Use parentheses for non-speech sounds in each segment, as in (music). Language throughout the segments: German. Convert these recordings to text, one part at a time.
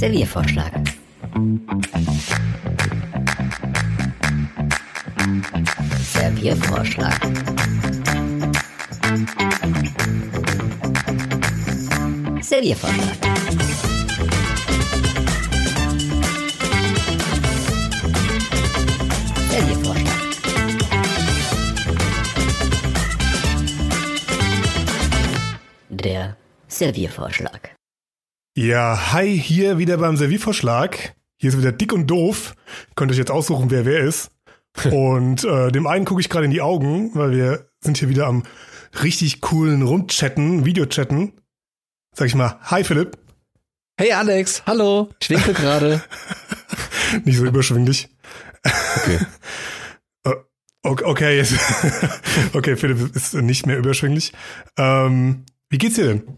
Serviervorschlag. Serviervorschlag. Serviervorschlag. Der Serviervorschlag. Ja, hi, hier wieder beim Serviervorschlag. Hier ist wieder dick und doof. Könnt euch jetzt aussuchen, wer wer ist. (laughs) Und äh, dem einen gucke ich gerade in die Augen, weil wir sind hier wieder am richtig coolen Rundchatten, Videochatten. Sag ich mal, hi Philipp. Hey Alex, hallo. Ich winke gerade. (laughs) Nicht so überschwinglich. Okay. (laughs) Äh, Okay, okay, jetzt. okay, Philipp ist nicht mehr überschwinglich. Ähm, wie geht's dir denn?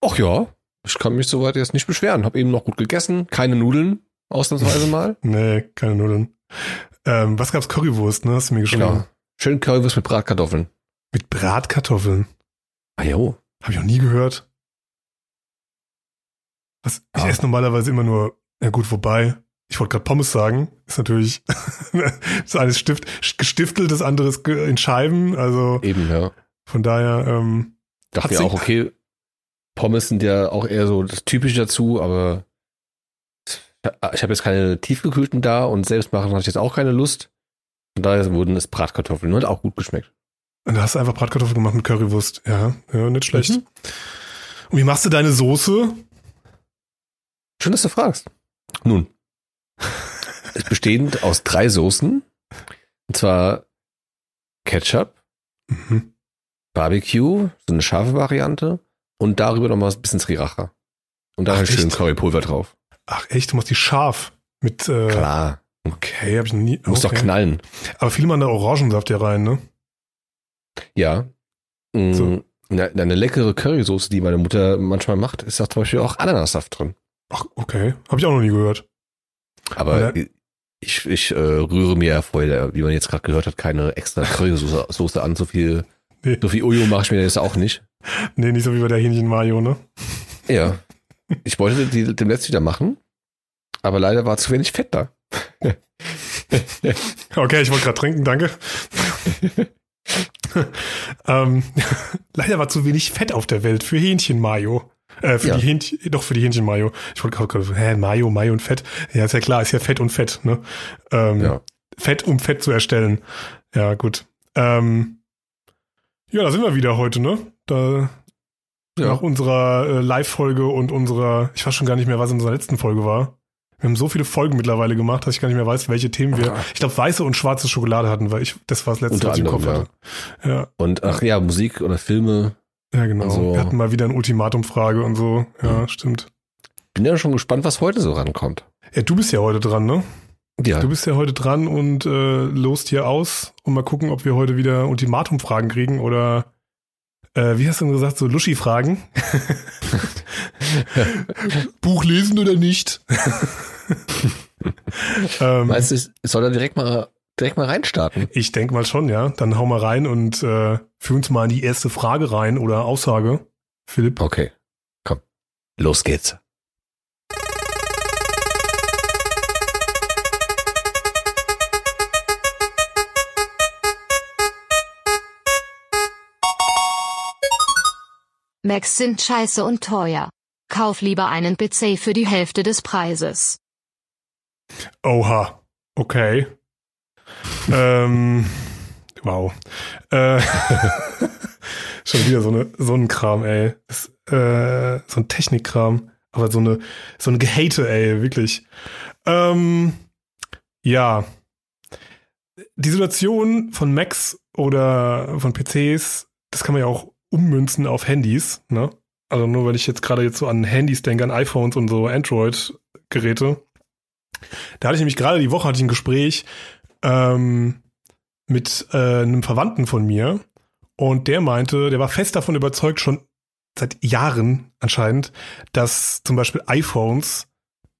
Ach ja, ich kann mich soweit jetzt nicht beschweren. Hab eben noch gut gegessen. Keine Nudeln, ausnahmsweise (laughs) mal. Nee, keine Nudeln. Ähm, was gab's? Currywurst, ne? Hast du mir geschrieben? Genau. Schön Currywurst mit Bratkartoffeln. Mit Bratkartoffeln. Ah jo. Habe ich noch nie gehört. Was, ich Ja. esse normalerweise immer nur, ja gut, wobei, ich wollte gerade Pommes sagen, ist natürlich, das (laughs) eine ist Stift, gestiftelt, das andere ist in Scheiben, also Eben, ja. von daher, ähm, Dachte sie- auch, okay, Pommes sind ja auch eher so das Typische dazu, aber ich habe jetzt keine tiefgekühlten da und selbst machen hatte ich jetzt auch keine Lust. Von daher wurden es Bratkartoffeln und hat auch gut geschmeckt. und da hast du einfach Bratkartoffeln gemacht mit Currywurst. Ja, ja, nicht schlecht. Mhm. Und wie machst du deine Soße? Schön, dass du fragst. Nun, ist bestehend aus drei Soßen. Und zwar Ketchup, Mhm. Barbecue, so eine scharfe Variante und darüber nochmal ein bisschen Sriracha. Und da halt schön? Currypulver drauf. Ach echt, du machst die scharf. Mit, äh, Klar, okay, habe ich nie. muss okay. doch knallen. Aber viele machen da Orangensaft ja rein, ne? Ja. Mm, So. Eine, eine leckere Currysoße, die meine Mutter manchmal macht, ist da zum Beispiel auch Ananassaft drin. Ach, okay. Habe ich auch noch nie gehört. Aber Oder- ich, ich äh, rühre mir ja vorher, wie man jetzt gerade gehört hat, keine extra Currysoße Soße an. So viel, Nee. so viel Ujo mache ich mir jetzt auch nicht. Nee, nicht so wie bei der Hähnchen-Mayo, ne? Ja. Ich wollte die demnächst wieder machen, aber leider war zu wenig Fett da. Okay, ich wollte gerade trinken, danke. ähm, leider war zu wenig Fett auf der Welt für Hähnchen-Mayo. Äh, für Ja. die Hähnchen, doch für die Hähnchen-Mayo. Ich wollte gerade, hä, Mayo, Mayo und Fett. Ja, ist ja klar, ist ja Fett und Fett, ne? Ähm, Ja. Fett, um Fett zu erstellen. Ja, gut. Ähm, ja, da sind wir wieder heute, ne? Da, Ja. nach unserer äh, Live-Folge und unserer, ich weiß schon gar nicht mehr, was in unserer letzten Folge war. Wir haben so viele Folgen mittlerweile gemacht, dass ich gar nicht mehr weiß, welche Themen wir. Ich glaube, weiße und schwarze Schokolade hatten, weil ich, das war das letzte, Unter was ich im Kopf anderem, hatte. Ja, Und ach ja, Musik oder Filme. ja, genau. Also- wir hatten mal wieder eine Ultimatumfrage und so. Ja, stimmt. Bin ja schon gespannt, was heute so rankommt. Ja, du bist ja heute dran, ne? Ja. Du bist ja heute dran und äh, lost hier aus und mal gucken, ob wir heute wieder Ultimatumfragen kriegen oder äh, wie hast du denn gesagt, so Luschi-Fragen? (laughs) Buch lesen oder nicht? (laughs) ähm, Meinst du, ich soll da direkt mal, direkt mal reinstarten? ich denke mal schon, ja. Dann hau mal rein und äh, führ uns mal in die erste Frage rein oder Aussage. Philipp. Okay. Komm. Los geht's. Macs sind scheiße und teuer. Kauf lieber einen PC für die Hälfte des Preises. Oha. Okay. ähm, wow. Äh, (laughs) schon wieder so, eine, so ein Kram, ey. Das, äh, so ein Technikkram. Aber so eine, so eine Gehate, ey, wirklich. Ähm, ja. Die Situation von Macs oder von PCs, das kann man ja auch ummünzen auf Handys, ne? Also nur weil ich jetzt gerade jetzt so an Handys denke, an iPhones und so Android-Geräte. Da hatte ich nämlich gerade die Woche hatte ich ein Gespräch ähm, mit äh, einem Verwandten von mir und der meinte, der war fest davon überzeugt, schon seit Jahren anscheinend, dass zum Beispiel iPhones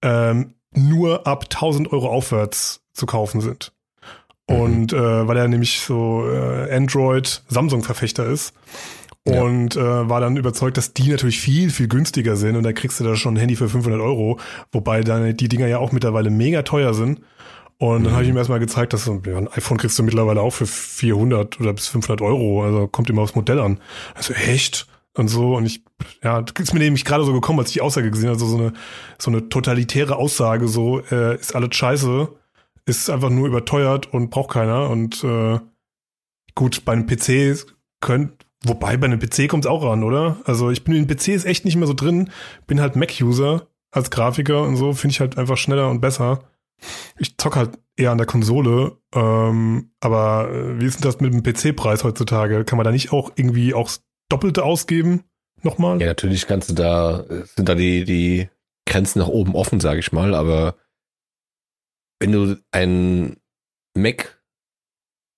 ähm, nur ab 1000 Euro aufwärts zu kaufen sind. Und äh, weil er nämlich so äh, Android-Samsung-Verfechter ist. Ja. Und äh, war dann überzeugt, dass die natürlich viel, viel günstiger sind. Und da kriegst du da schon ein Handy für 500 Euro. Wobei dann die Dinger ja auch mittlerweile mega teuer sind. Und dann habe ich ihm erstmal gezeigt, dass so, ein iPhone kriegst du mittlerweile auch für 400 oder bis 500 Euro. Also kommt immer aufs Modell an. Also echt? Und so. Und ich, ja, das ist mir nämlich gerade so gekommen, als ich die Aussage gesehen habe. Also so eine, so eine totalitäre Aussage, so, äh, ist alles scheiße, ist einfach nur überteuert und braucht keiner. Und äh, gut, bei einem PC könnt, wobei bei einem PC kommt es auch ran, oder? Also ich bin in PCs echt nicht mehr so drin, bin halt Mac-User als Grafiker und so, finde ich halt einfach schneller und besser. Ich zock halt eher an der Konsole, ähm, aber äh, wie ist denn das mit dem PC-Preis heutzutage? Kann man da nicht auch irgendwie auch Doppelte ausgeben? Nochmal? Ja, natürlich kannst du da, sind da die, die Grenzen nach oben offen, sage ich mal, aber wenn du ein Mac,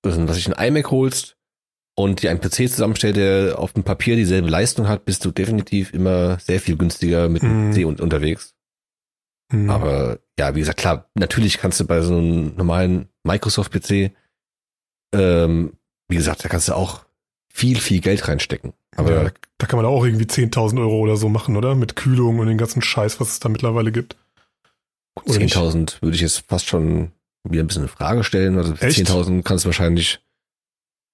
was ich ein iMac holst und dir einen PC zusammenstellst, der auf dem Papier dieselbe Leistung hat, bist du definitiv immer sehr viel günstiger mit dem Mhm. PC un unterwegs. Hm. Aber ja, wie gesagt, klar, natürlich kannst du bei so einem normalen Microsoft-PC, ähm, wie gesagt, da kannst du auch viel, viel Geld reinstecken. Aber ja, da, kann man auch irgendwie 10.000 Euro oder so machen, oder? Mit Kühlung und den ganzen Scheiß, was es da mittlerweile gibt. Oder nicht? 10.000 würde ich jetzt fast schon wieder ein bisschen in Frage stellen. Also Echt? 10.000 kannst du wahrscheinlich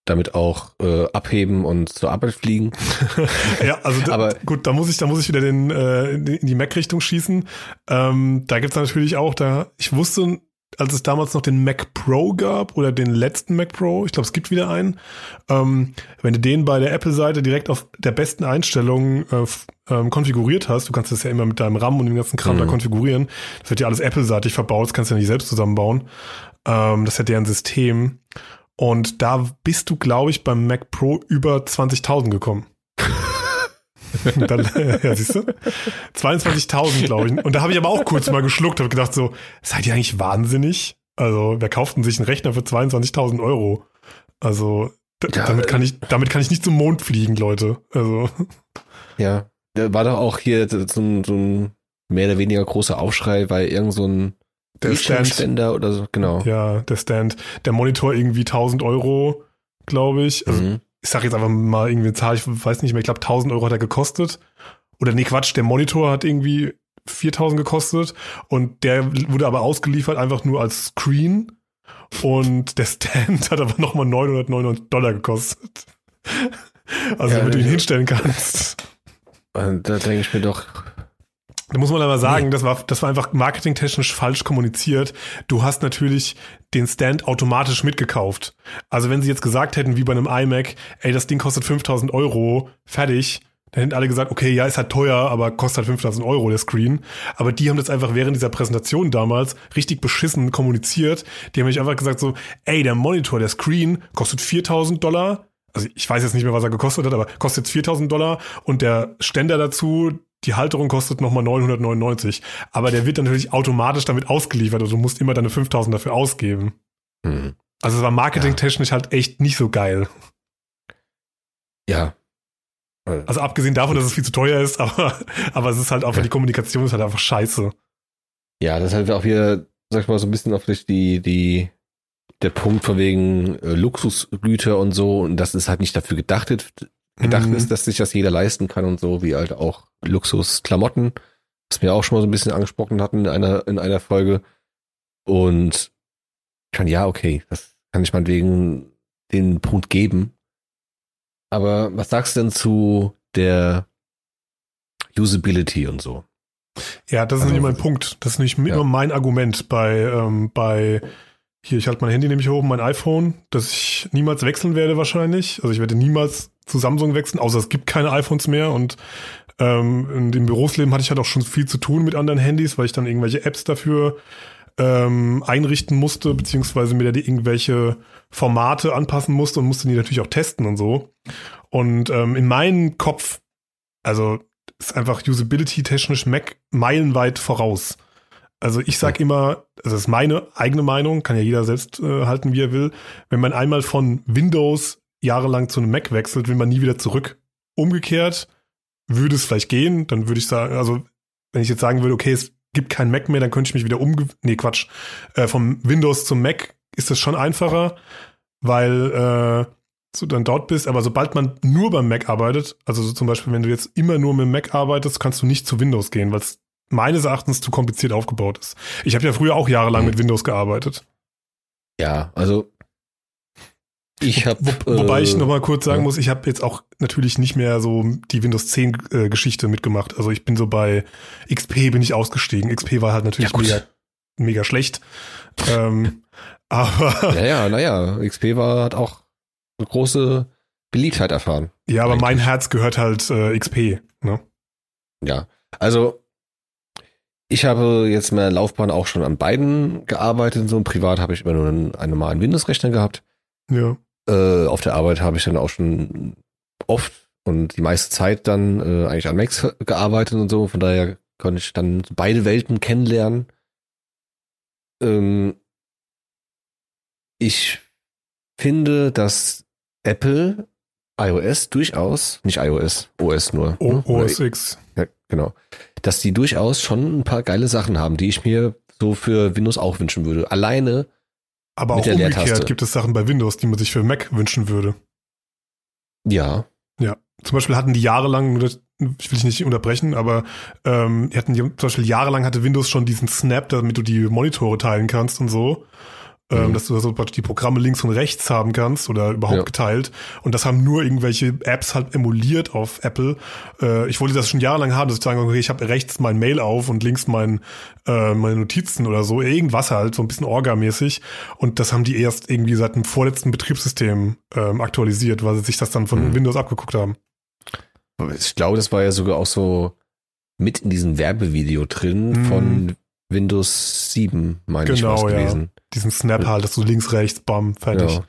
damit auch äh, abheben und zur Arbeit fliegen. (laughs) ja, also Aber- gut, da muss ich, da muss ich wieder den, äh, in die- Mac-Richtung schießen. Ähm, da gibt's natürlich auch, da, ich wusste, als es damals noch den Mac Pro gab oder den letzten Mac Pro, ich glaube, es gibt wieder einen, ähm, wenn du den bei der Apple-Seite direkt auf der besten Einstellung äh, ähm, konfiguriert hast, du kannst das ja immer mit deinem RAM und dem ganzen Kram Mhm. da konfigurieren, das wird ja alles Apple-seitig verbaut, das kannst du ja nicht selbst zusammenbauen. Ähm, das hat ja ein System. Und da bist du, glaube ich, beim Mac Pro über 20.000 gekommen. (laughs) Dann, ja, siehst du? 22.000, glaube ich. Und da habe ich aber auch kurz mal geschluckt, habe gedacht so, seid ihr eigentlich wahnsinnig? Also, wer kauft denn sich einen Rechner für 22.000 Euro? Also, Ja, damit äh, kann ich, damit kann ich nicht zum Mond fliegen, Leute. Also, Ja. Da war doch auch hier so ein, so ein mehr oder weniger großer Aufschrei, weil irgend so ein der Stand, oder so, genau. ja, der Stand, der Monitor irgendwie 1000 Euro, glaube ich. Also, Mhm. ich sag jetzt einfach mal irgendwie eine Zahl, ich weiß nicht mehr, ich glaube 1000 Euro hat er gekostet. Oder nee, Quatsch, der Monitor hat irgendwie 4000 gekostet und der wurde aber ausgeliefert einfach nur als Screen und der Stand (laughs) hat aber nochmal 999 Dollar gekostet. (laughs) Also Ja, damit du ihn hinstellen kannst. Und da denke ich mir doch, Da muss man aber sagen, das war, das war einfach marketingtechnisch falsch kommuniziert. Du hast natürlich den Stand automatisch mitgekauft. Also wenn sie jetzt gesagt hätten, wie bei einem iMac, ey, das Ding kostet 5000 Euro, fertig, dann hätten alle gesagt, okay, ja, ist halt teuer, aber kostet halt 5000 Euro der Screen. Aber die haben das einfach während dieser Präsentation damals richtig beschissen kommuniziert. Die haben mich einfach gesagt so, ey, der Monitor, der Screen kostet 4000 Dollar. Also ich weiß jetzt nicht mehr, was er gekostet hat, aber kostet jetzt 4000 Dollar und der Ständer dazu, die Halterung kostet nochmal 999. Aber der wird natürlich automatisch damit ausgeliefert. Also du musst immer deine 5000 dafür ausgeben. hm, Also es war marketingtechnisch halt echt nicht so geil. ja. Also abgesehen davon, dass es viel zu teuer ist, (laughs) aber, aber es ist halt einfach, Ja. die Kommunikation ist halt einfach scheiße. Ja, das ist halt auch wieder, sag ich mal, so ein bisschen auf die, die, der Punkt von wegen äh, Luxusgüter und so. Und das ist halt nicht dafür gedacht, gedacht Mhm. ist, dass sich das jeder leisten kann und so, wie halt auch Luxusklamotten, was wir auch schon mal so ein bisschen angesprochen hatten in einer, in einer Folge. Und kann, ja, okay, das kann ich meinetwegen den Punkt geben. Aber was sagst du denn zu der Usability und so? Ja, das ist Also- nicht mein Punkt. Das ist nicht immer Ja. mein Argument bei, ähm, bei hier, ich halte mein Handy nämlich hoch, mein iPhone, das ich niemals wechseln werde wahrscheinlich. Also ich werde niemals zu Samsung wechseln, außer es gibt keine iPhones mehr und ähm, in dem Berufsleben hatte ich halt auch schon viel zu tun mit anderen Handys, weil ich dann irgendwelche Apps dafür ähm, einrichten musste, beziehungsweise mir da irgendwelche Formate anpassen musste und musste die natürlich auch testen und so. Und ähm, in meinem Kopf, also ist einfach usability-technisch Mac meilenweit voraus. Also ich sag immer, also das ist meine eigene Meinung, kann ja jeder selbst äh, halten, wie er will. Wenn man einmal von Windows jahrelang zu einem Mac wechselt, will man nie wieder zurück. Umgekehrt würde es vielleicht gehen, dann würde ich sagen, also wenn ich jetzt sagen würde, okay, es gibt kein Mac mehr, dann könnte ich mich wieder umge... Nee, Quatsch. Äh, vom Windows zum Mac ist das schon einfacher, weil äh, so dann dort bist, aber sobald man nur beim Mac arbeitet, also so zum Beispiel, wenn du jetzt immer nur mit dem Mac arbeitest, kannst du nicht zu Windows gehen, weil es meines Erachtens zu kompliziert aufgebaut ist. Ich habe ja früher auch jahrelang Mhm. mit Windows gearbeitet. Ja, also ich habe. Wo, wobei ich noch mal kurz sagen ja. muss, ich habe jetzt auch natürlich nicht mehr so die Windows 10 äh, Geschichte mitgemacht. Also ich bin so bei XP bin ich ausgestiegen. XP war halt natürlich Ja, mega, mega schlecht. ähm, (laughs) aber Ja, ja, naja, XP war, hat auch eine große Beliebtheit erfahren. ja, aber mein eigentlich. Herz gehört halt äh, XP. Ne? Ja, also ich habe jetzt in meiner Laufbahn auch schon an beiden gearbeitet. So privat habe ich immer nur einen, einen normalen Windows-Rechner gehabt. Ja. Äh, auf der Arbeit habe ich dann auch schon oft und die meiste Zeit dann äh, eigentlich an Macs gearbeitet und so. Von daher konnte ich dann beide Welten kennenlernen. Ähm, ich finde, dass Apple iOS durchaus, nicht iOS, OS nur. O ne? OS X. ja, genau. Dass die durchaus schon ein paar geile Sachen haben, die ich mir so für Windows auch wünschen würde. Alleine, Aber auch der umgekehrt gibt es Sachen bei Windows, die man sich für Mac wünschen würde. ja, Zum Beispiel hatten die jahrelang, ich will dich nicht unterbrechen, aber ähm, hatten die, zum Beispiel jahrelang hatte Windows schon diesen Snap, damit du die Monitore teilen kannst und so. Ähm, Mhm. dass du so die Programme links und rechts haben kannst oder überhaupt Ja. geteilt. Und das haben nur irgendwelche Apps halt emuliert auf Apple. Äh, ich wollte das schon jahrelang haben, dass ich sagen, okay, ich habe rechts mein Mail auf und links mein, äh, meine Notizen oder so. Irgendwas halt, so ein bisschen Orga-mäßig. Und das haben die erst irgendwie seit dem vorletzten Betriebssystem ähm, aktualisiert, weil sie sich das dann von Mhm. Windows abgeguckt haben. ich glaube, das war ja sogar auch so mit in diesem Werbevideo drin Mhm. von Windows 7, meine ich, Genau, was ja. Diesen Snap halt, dass du links, rechts, bam, fertig. Ja.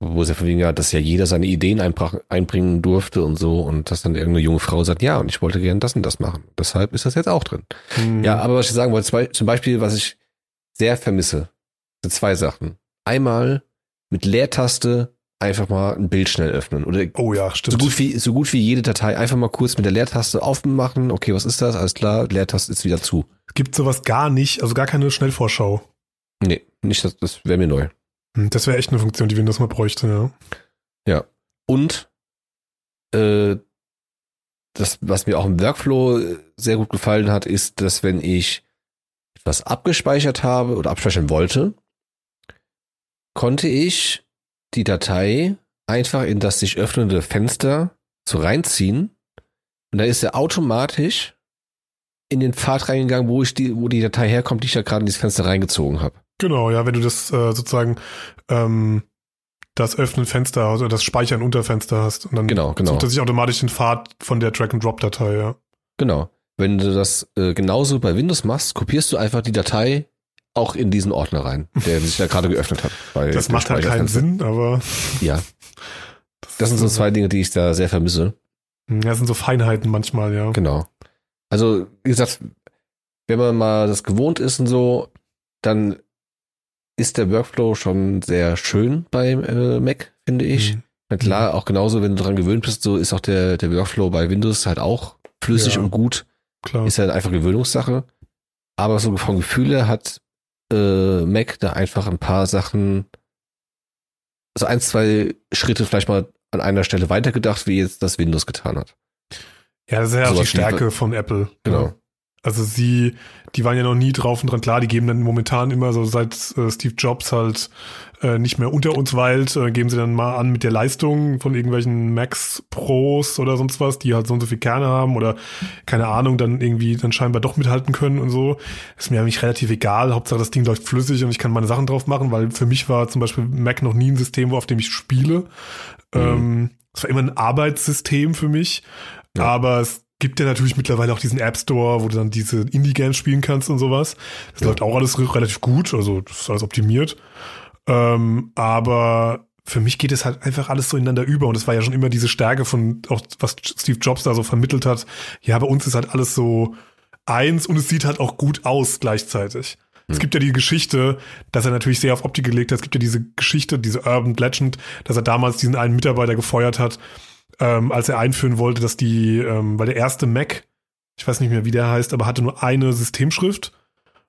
Wo es ja von wegen ja, dass ja jeder seine Ideen einbringen durfte und so und dass dann irgendeine junge Frau sagt, ja, und ich wollte gern das und das machen. Deshalb ist das jetzt auch drin. Mhm. Ja, aber was ich sagen wollte, zum Beispiel, was ich sehr vermisse, sind zwei Sachen. Einmal mit Leertaste einfach mal ein Bild schnell öffnen oder Oh ja, so stimmt. gut wie so gut wie jede Datei einfach mal kurz mit der Leertaste aufmachen. Okay, was ist das? Alles klar, Leertaste ist wieder zu. Gibt sowas gar nicht, also gar keine Schnellvorschau. Nee, nicht das, das wäre mir neu. Hm, Das wäre echt eine Funktion, die Windows mal bräuchte, ja. Und äh, das, was mir auch im Workflow äh, sehr gut gefallen hat, ist, dass wenn ich etwas abgespeichert habe oder abspeichern wollte, konnte ich die Datei einfach in das sich öffnende Fenster so reinziehen und da ist er automatisch in den Pfad reingegangen, wo ich die, wo die Datei herkommt, die ich ja gerade in dieses Fenster reingezogen habe. Genau, ja, wenn du das äh, sozusagen ähm, das Öffnen Fenster oder das Speichern unter Fenster hast und dann Genau, genau. sucht er sich automatisch den Pfad von der Drag-and-Drop-Datei, ja. Genau. Wenn du das äh, genauso bei Windows machst, kopierst du einfach die Datei auch in diesen Ordner rein, der sich da gerade geöffnet hat. (laughs) Das macht halt keinen. Sinn, aber Ja, (laughs) das sind so zwei Dinge, die ich da sehr vermisse. Ja, das sind so Feinheiten manchmal, ja. Genau. Also, wie gesagt, wenn man mal das gewohnt ist und so, dann ist der Workflow schon sehr schön beim äh, Mac, finde ich. Mhm. Na klar, auch genauso, wenn du dran gewöhnt bist, so ist auch der, der Workflow bei Windows halt auch flüssig Ja. und gut. Klar. Ist halt einfach Gewöhnungssache. Aber so vom Gefühl her hat äh, Mac da einfach ein paar Sachen, so ein, zwei Schritte vielleicht mal an einer Stelle weitergedacht, wie jetzt das Windows getan hat. Ja, das ist ja auch die Sowas wie- Stärke von Apple. Genau. Also sie, die waren ja noch nie drauf und dran. Klar, die geben dann momentan immer so, seit äh, Steve Jobs halt äh, nicht mehr unter uns weilt, äh, geben sie dann mal an mit der Leistung von irgendwelchen Macs Pros oder sonst was, die halt so und so viel Kerne haben oder keine Ahnung, dann irgendwie dann scheinbar doch mithalten können und so. Ist mir eigentlich relativ egal. Hauptsache das Ding läuft flüssig und ich kann meine Sachen drauf machen, weil für mich war zum Beispiel Mac noch nie ein System, auf dem ich spiele. Ähm, es war immer ein Arbeitssystem für mich. Ja. Aber es gibt ja natürlich mittlerweile auch diesen App Store, wo du dann diese Indie-Games spielen kannst und sowas. Das Ja. läuft auch alles re- relativ gut, also das ist alles optimiert. Ähm, aber für mich geht es halt einfach alles so ineinander über und es war ja schon immer diese Stärke von auch was Steve Jobs da so vermittelt hat. Ja, bei uns ist halt alles so eins und es sieht halt auch gut aus gleichzeitig. Es Hm. gibt ja die Geschichte, dass er natürlich sehr auf Optik gelegt hat. Es gibt ja diese Geschichte, diese Urban Legend, dass er damals diesen einen Mitarbeiter gefeuert hat, ähm, als er einführen wollte, dass die, ähm, weil der erste Mac, ich weiß nicht mehr, wie der heißt, aber hatte nur eine Systemschrift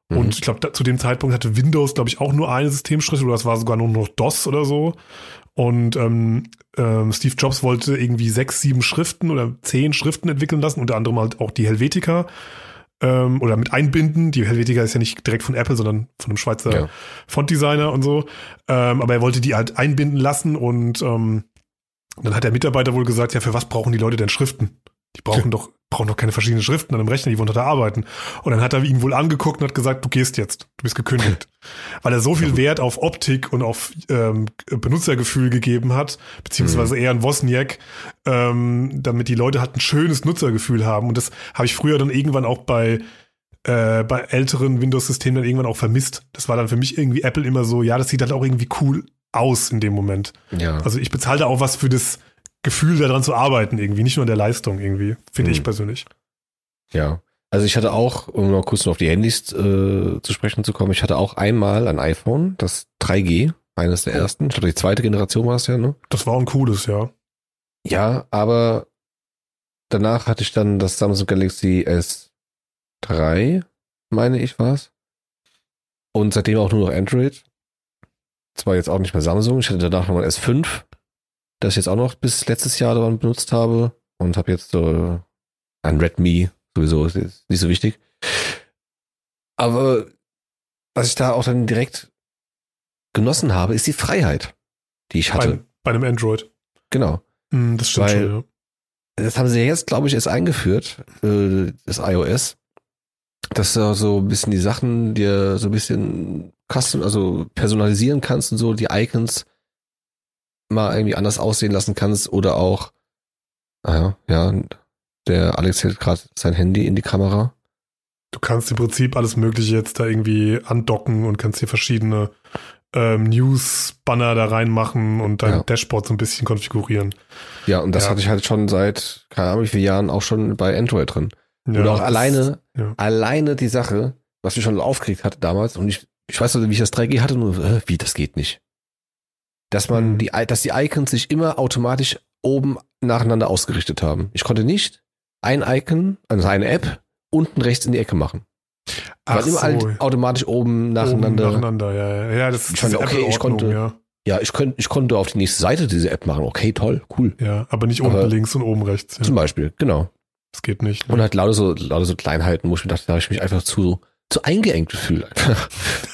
Mhm. Und ich glaube, zu dem Zeitpunkt hatte Windows, glaube ich, auch nur eine Systemschrift oder das war sogar nur noch DOS oder so. Und ähm, ähm, Steve Jobs wollte irgendwie sechs, sieben Schriften oder zehn Schriften entwickeln lassen, unter anderem halt auch die Helvetica ähm, oder mit einbinden. Die Helvetica ist ja nicht direkt von Apple, sondern von einem Schweizer Ja. Fontdesigner und so. Ähm, aber er wollte die halt einbinden lassen und ähm, dann hat der Mitarbeiter wohl gesagt, ja, für was brauchen die Leute denn Schriften? Die brauchen doch, brauchen doch keine verschiedenen Schriften an einem Rechner, die wollen doch da arbeiten. Und dann hat er ihn wohl angeguckt und hat gesagt, du gehst jetzt, du bist gekündigt. (laughs) Weil er so viel Wert auf Optik und auf ähm, Benutzergefühl gegeben hat, beziehungsweise eher ein Wozniak, ähm, damit die Leute halt ein schönes Nutzergefühl haben. Und das habe ich früher dann irgendwann auch bei äh, bei älteren Windows-Systemen dann irgendwann auch vermisst. Das war dann für mich irgendwie Apple immer so, ja, das sieht halt auch irgendwie cool aus in dem Moment. Ja. Also ich bezahle da auch was für das Gefühl, daran zu arbeiten irgendwie, nicht nur in der Leistung irgendwie, finde Hm. ich persönlich. Ja. Also ich hatte auch, um noch kurz noch auf die Handys äh, zu sprechen zu kommen, ich hatte auch einmal ein iPhone, das 3G, eines der Oh. ersten. Ich glaube, die zweite Generation war es ja, ne? Das war ein cooles, ja. Ja, aber danach hatte ich dann das Samsung Galaxy S3, meine ich war's. Und seitdem auch nur noch Android. Zwar jetzt auch nicht mehr Samsung. Ich hatte danach noch ein S5, das ich jetzt auch noch bis letztes Jahr daran benutzt habe. Und habe jetzt so ein Redmi, sowieso ist nicht so wichtig. Aber was ich da auch dann direkt genossen habe, ist die Freiheit, die ich hatte. Bei, bei einem Android. genau. Hm, das stimmt Weil- schon, ja. Das haben sie jetzt, glaube ich, erst eingeführt, äh, das iOS. Dass du so ein bisschen die Sachen dir so ein bisschen custom, also personalisieren kannst und so, die Icons mal irgendwie anders aussehen lassen kannst oder auch, ah ja, der Alex hält gerade sein Handy in die Kamera. Du kannst im Prinzip alles Mögliche jetzt da irgendwie andocken und kannst hier verschiedene ähm, News-Banner da reinmachen und dein Ja. Dashboard so ein bisschen konfigurieren. Ja, und das Ja. hatte ich halt schon seit, keine Ahnung, wie viele Jahren auch schon bei Android drin. Ja, Oder auch alleine, ja. alleine die Sache, was mich schon aufgeregt hatte damals, und ich, ich weiß noch, wie ich das 3G hatte, nur, äh, wie, das geht nicht. Dass man Mhm. die, dass die Icons sich immer automatisch oben nacheinander ausgerichtet haben. Ich konnte nicht ein Icon, also eine App, unten rechts in die Ecke machen. Ach Weil immer so, halt automatisch oben nacheinander. Oben nacheinander, ja, ja. Ja, das Ich ist fand, okay, ich konnte- ja. Ja, ich, könnt, ich konnte auf die nächste Seite diese App machen. Okay, toll, cool. Ja, aber nicht Aber- unten links und oben rechts. Ja. Zum Beispiel, genau. Das geht nicht. Und Ne? halt lauter so, lauter so Kleinheiten, wo ich mir dachte, da habe ich mich einfach zu, zu eingeengt gefühlt.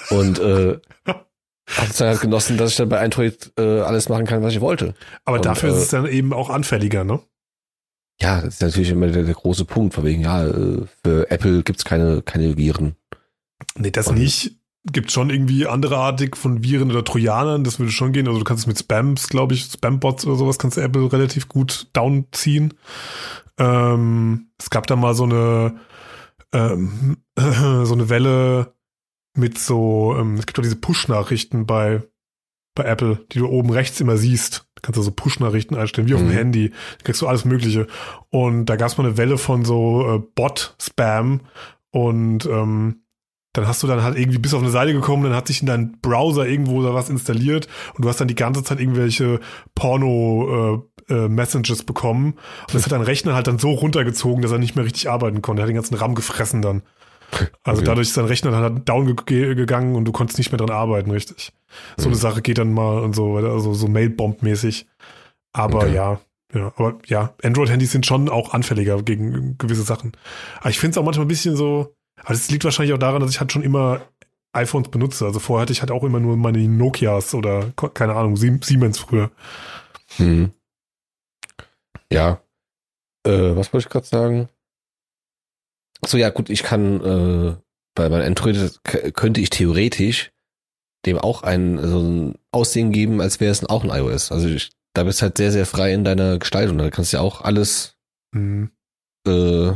Und äh, (laughs) habe es dann halt genossen, dass ich dann bei Android äh, alles machen kann, was ich wollte. Aber und, dafür äh, ist es dann eben auch anfälliger, ne? Ja, das ist natürlich immer der, der große Punkt, von wegen, ja, äh, für Apple gibt's keine, keine Viren. Nee, das Und- nicht. Gibt schon irgendwie andere Artig von Viren oder Trojanern, das würde schon gehen. Also du kannst es mit Spams, glaube ich, Spambots oder sowas, kannst Apple relativ gut downziehen. Ähm, es gab da mal so eine ähm, (clears throat) so eine Welle mit so, ähm, es gibt doch diese Push-Nachrichten bei, bei Apple, die du oben rechts immer siehst. Da kannst du so Push-Nachrichten einstellen, wie auf dem Mhm. Handy. Da kriegst du alles Mögliche. Und da gab es mal eine Welle von so äh, Bot-Spam und ähm, dann hast du dann halt irgendwie bis auf eine Seite gekommen, dann hat sich in deinem Browser irgendwo da was installiert und du hast dann die ganze Zeit irgendwelche Porno äh, äh, Messages bekommen und das hat dein Rechner halt dann so runtergezogen, dass er nicht mehr richtig arbeiten konnte. Er hat den ganzen RAM gefressen dann. Also Okay. dadurch ist dein Rechner dann halt down ge gegangen und du konntest nicht mehr dran arbeiten, richtig. So eine Mhm. Sache geht dann mal und so, also so Mailbomb-mäßig. Aber Okay. ja, ja, aber ja, Android-Handys sind schon auch anfälliger gegen gewisse Sachen. Aber ich finde es auch manchmal ein bisschen so, aber das liegt wahrscheinlich auch daran, dass ich halt schon immer iPhones benutze. Also vorher hatte ich halt auch immer nur meine Nokias oder keine Ahnung, Sie- Siemens früher. Mhm. Ja. Äh, was wollte ich gerade sagen? So ja, gut, ich kann äh, bei meinem Android könnte ich theoretisch dem auch ein so ein Aussehen geben, als wäre es auch ein iOS. Also ich, da bist du halt sehr sehr frei in deiner Gestaltung. Da kannst du ja auch alles Hm. äh,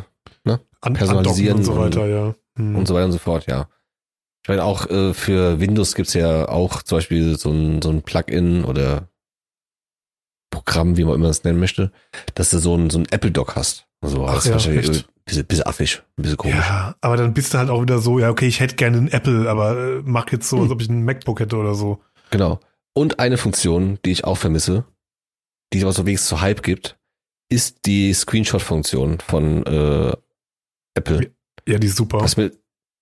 An Personalisieren und so und- weiter, ja. Hm. und so weiter und so fort, ja. Ich meine, auch äh, für Windows gibt's ja auch zum Beispiel so ein, so ein Plugin oder Programm, wie man immer es nennen möchte, dass du so ein, so ein Apple-Dock hast. Also, Ach das ja, ist wahrscheinlich bisschen, bisschen affig, ein bisschen komisch. Ja, aber dann bist du halt auch wieder so, ja, okay, ich hätte gerne einen Apple, aber äh, mach jetzt so, als Hm. ob ich einen MacBook hätte oder so. Genau. Und eine Funktion, die ich auch vermisse, die es aber so wenigstens so Hype gibt, ist die Screenshot-Funktion von äh, Apple. Ja, die ist super. Was mir,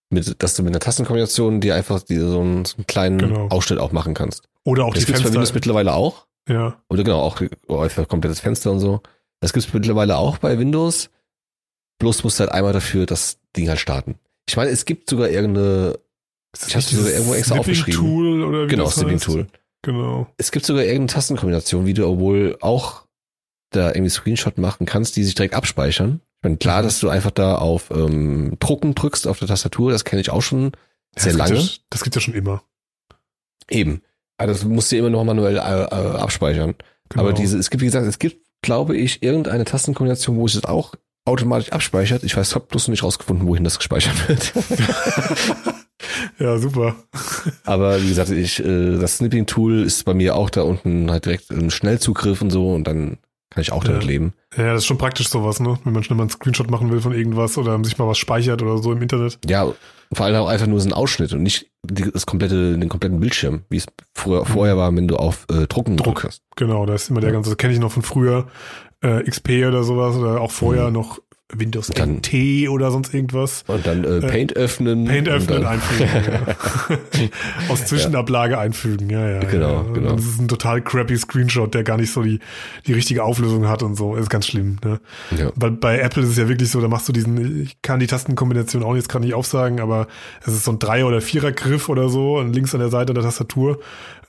mit, dass du mit einer Tastenkombination dir einfach die, so, einen, so einen kleinen Genau. Ausschnitt auch machen kannst. Oder auch Das die gibt's Fenster. mittlerweile auch. Ja, Oder genau, auch oh, komplettes Fenster und so. Das gibt's mittlerweile auch bei Windows. Bloß musst du halt einmal dafür das Ding halt starten. Ich meine, es gibt sogar irgendeine, Ich dir sogar irgendwo extra aufgeschrieben. Tool oder wie genau, das Snipping heißt? Tool. Genau. Es gibt sogar irgendeine Tastenkombination, wie du obwohl auch da irgendwie Screenshot machen kannst, die sich direkt abspeichern. Ich meine, klar, Mhm. dass du einfach da auf ähm, Drucken drückst auf der Tastatur, das kenne ich auch schon Ja, sehr das lange. Gibt's ja, das gibt's ja schon immer. Eben. Aber das musst du immer noch manuell äh, äh, abspeichern. Genau. Aber diese, es gibt, wie gesagt, es gibt, glaube ich, irgendeine Tastenkombination, wo es das auch automatisch abspeichert. Ich weiß, hab bloß nicht rausgefunden, wohin das gespeichert wird. (laughs) ja, super. Aber wie gesagt, ich, äh, das Snipping-Tool ist bei mir auch da unten halt direkt ein Schnellzugriff und so und dann kann ich auch damit Ja. leben. Ja, das ist schon praktisch sowas, ne? Wenn man schnell mal einen Screenshot machen will von irgendwas oder sich mal was speichert oder so im Internet. Ja, vor allem auch einfach nur so ein Ausschnitt und nicht das komplette, den kompletten Bildschirm, wie es früher, vorher war, wenn du auf äh, Drucken Mhm. Druck. hast. Genau, da ist immer der ganze, das kenne ich noch von früher, äh, XP oder sowas oder auch vorher Mhm. noch Windows Dann- NT oder sonst irgendwas. Und dann äh, Äh, Paint öffnen. Paint öffnen, einfügen. ja. (laughs) (laughs) Aus Zwischenablage einfügen, ja, ja. Genau, ja. genau. Und Das ist ein total crappy Screenshot, der gar nicht so die, die richtige Auflösung hat und so. Ist ganz schlimm, ne? Ja. Weil bei Apple ist es ja wirklich so, da machst du diesen, ich kann die Tastenkombination auch jetzt gerade nicht aufsagen, aber es ist so ein Dreier- oder Vierer-Griff oder so und links an der Seite der Tastatur,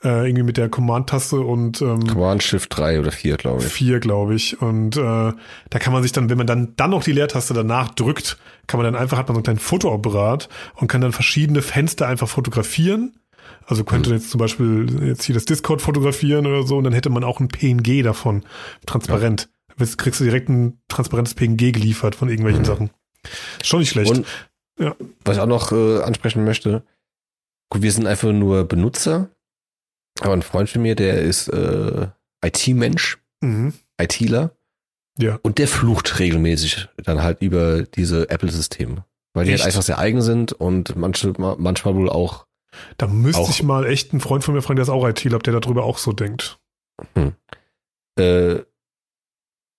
äh, irgendwie mit der Command-Taste und ähm, Command Shift 3 oder 4, glaube ich. vier, glaube ich. Und äh, da kann man sich dann, wenn man dann, dann noch die Leertaste danach drückt, kann man dann einfach, hat man so einen kleinen Fotoapparat und kann dann verschiedene Fenster einfach fotografieren. Also könnte Mhm. jetzt zum Beispiel jetzt hier das Discord fotografieren oder so und dann hätte man auch ein PNG davon, transparent. Jetzt kriegst du direkt ein transparentes PNG geliefert von irgendwelchen Mhm. Sachen. Schon nicht schlecht. Und Ja. was ich auch noch äh, ansprechen möchte, gut, wir sind einfach nur Benutzer, aber ein Freund von mir, der ist äh, IT-Mensch, mhm. ITler, Ja. und der flucht regelmäßig dann halt über diese Apple-Systeme. Weil die Echt? halt einfach sehr eigen sind und manche, manchmal wohl auch, Da müsste Auch- ich mal echt einen Freund von mir fragen, der ist auch IT-Lab, der darüber auch so denkt. äh,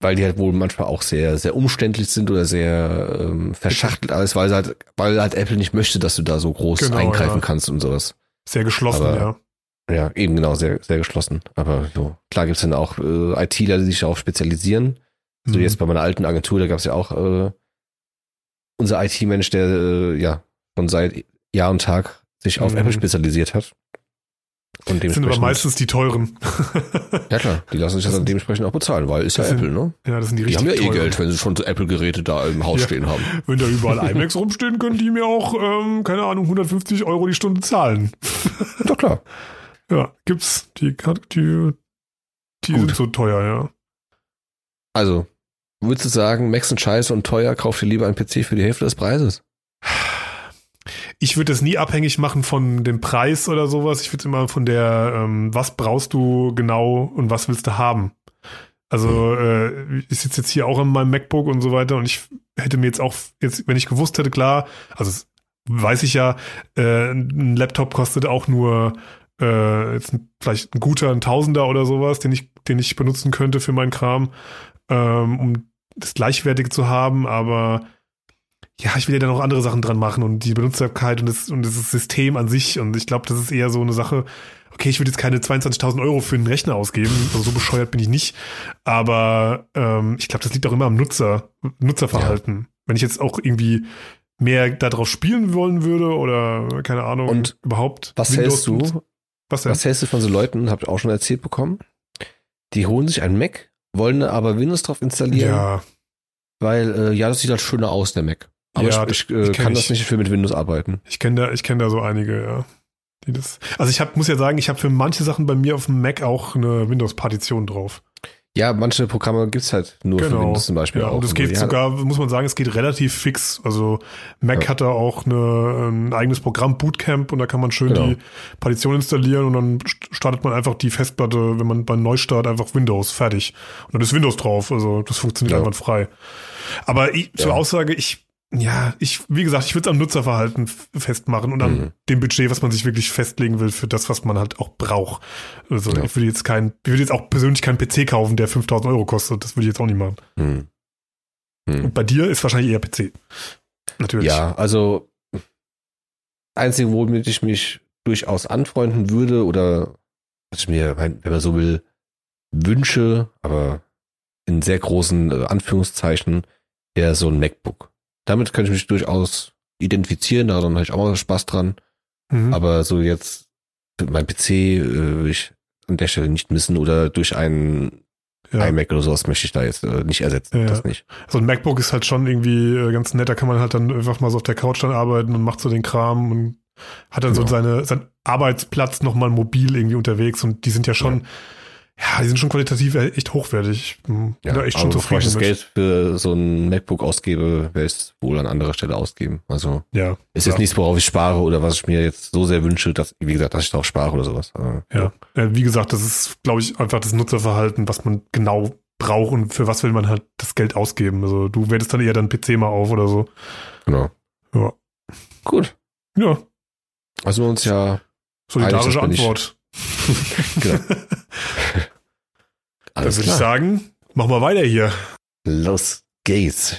weil die halt wohl manchmal auch sehr, sehr umständlich sind oder sehr ähm, verschachtelt alles, weil halt, weil halt Apple nicht möchte, dass du da so groß Genau, eingreifen ja. kannst und sowas. Sehr geschlossen, Aber- ja. Ja, eben genau, sehr, sehr geschlossen. Aber so, klar gibt's dann auch äh, ITler, die sich darauf spezialisieren. So Mhm. jetzt bei meiner alten Agentur, da gab's ja auch äh, unser IT-Mensch, der äh, ja schon seit Jahr und Tag sich auf Mhm. Apple spezialisiert hat. Und Das sind aber meistens die teuren. (laughs) ja klar, die lassen sich das dann dementsprechend auch bezahlen, weil ist ja Das sind Apple, ne? ja, das sind die Die richtig haben ja eh teuren. Geld, wenn sie schon so Apple-Geräte da im Haus Ja. stehen haben. (laughs) Wenn da überall iMacs rumstehen, können die mir auch, ähm, keine Ahnung, 150 Euro die Stunde zahlen. Doch klar. (laughs) Ja, gibt's. Die, die, die Gut. sind so teuer, ja. Also, würdest du sagen, Macs sind scheiße und teuer, kauf dir lieber einen PC für die Hälfte des Preises? Ich würde es nie abhängig machen von dem Preis oder sowas. Ich würde immer von der, ähm, was brauchst du genau und was willst du haben. Also äh, ich sitze jetzt hier auch an meinem MacBook und so weiter und ich hätte mir jetzt auch, jetzt, wenn ich gewusst hätte, klar, also weiß ich ja, äh, ein Laptop kostet auch nur äh, jetzt ein, vielleicht ein guter, ein Tausender oder sowas, den ich, den ich benutzen könnte für meinen Kram, ähm, um das Gleichwertige zu haben, aber ja, ich will ja da noch andere Sachen dran machen und die Benutzbarkeit und das, und das System an sich. Und ich glaube, das ist eher so eine Sache, okay, ich würde jetzt keine 22.000 Euro für einen Rechner ausgeben, also so bescheuert bin ich nicht. Aber ähm, ich glaube, das liegt auch immer am Nutzer, Nutzerverhalten. Wenn ich jetzt auch irgendwie mehr darauf spielen wollen würde oder keine Ahnung Und überhaupt. Was hältst du? Was denn? Was hältst du von so Leuten, hab ich auch schon erzählt bekommen? Die holen sich einen Mac, wollen aber Windows drauf installieren, ja, weil, äh, ja, das sieht halt schöner aus, der Mac. Aber Ja, ich, ich, äh, ich kenn kann das ich. nicht für mit Windows arbeiten. ich kenne da, ich kenne da so einige, ja. Die das, also ich hab, muss ja sagen, ich habe für manche Sachen bei mir auf dem Mac auch eine Windows-Partition drauf. Ja, manche Programme gibt's halt nur für Windows zum Beispiel Genau. Ja, auch. und es geht sogar, muss man sagen, es geht relativ fix. Also Mac Ja. hat da auch eine, ein eigenes Programm, Bootcamp, und da kann man schön Genau. die Partition installieren und dann st- startet man einfach die Festplatte, wenn man beim Neustart einfach Windows, fertig. Und dann ist Windows drauf. Also das funktioniert Ja. einwandfrei. Aber ich, zur Ja. Aussage, ich, ja, ich, wie gesagt, ich würde es am Nutzerverhalten festmachen und an Mhm. dem Budget, was man sich wirklich festlegen will für das, was man halt auch braucht. Also Ja. ich würde jetzt kein, ich würde jetzt auch persönlich keinen PC kaufen, der 5000 Euro kostet. Das würde ich jetzt auch nicht machen. Hm. Hm. Und bei dir ist wahrscheinlich eher PC. Natürlich. Ja, also Einzige, womit ich mich durchaus anfreunden würde oder was ich mir, wenn man so will, wünsche, aber in sehr großen äh, Anführungszeichen, wäre so ein MacBook. Damit könnte ich mich durchaus identifizieren, da habe ich auch mal Spaß dran. Mhm. Aber so jetzt mein PC äh, will ich an der Stelle nicht missen oder durch einen ja. iMac oder sowas möchte ich da jetzt äh, nicht ersetzen. Ja. Das nicht. So ein MacBook ist halt schon irgendwie äh, ganz nett. Da kann man halt dann einfach mal so auf der Couch dann arbeiten und macht so den Kram und hat dann so Genau. seine, seinen Arbeitsplatz nochmal mobil irgendwie unterwegs und die sind ja schon, ja, die sind schon qualitativ echt hochwertig. Ich bin Ja, da echt schon bevor ich zufrieden das mit. Geld für so ein MacBook ausgebe, werde ich es wohl an anderer Stelle ausgeben. Also Ja, ist Ja. jetzt nichts, worauf ich spare oder was ich mir jetzt so sehr wünsche, dass, wie gesagt, dass ich darauf spare oder sowas. Aber, ja. ja. Wie gesagt, das ist, glaube ich, einfach das Nutzerverhalten, was man genau braucht und für was will man halt das Geld ausgeben. Also du wertest dann eher deinen PC mal auf oder so. Genau. Ja. Gut. Ja, Also wir uns ja solidarische Antwort. (laughs) Genau. Dann würde ich sagen, mach mal weiter hier. Los geht's.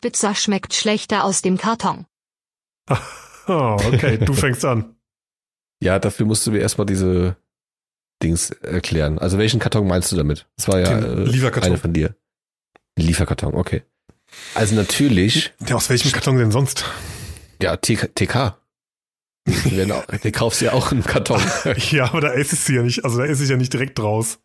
Pizza schmeckt schlechter aus dem Karton. (laughs) Oh, okay, du fängst an. Ja, dafür musst du mir erstmal diese Dings erklären. Also welchen Karton meinst du damit? Das war ja Den äh, Lieferkarton. eine von dir. Lieferkarton, okay. Also natürlich, Ja, aus welchem Karton denn sonst? ja, TK. Auch- Du kaufst ja auch einen Karton. (laughs) Ja, aber da ist es ja nicht, also da ist es ja nicht direkt draus.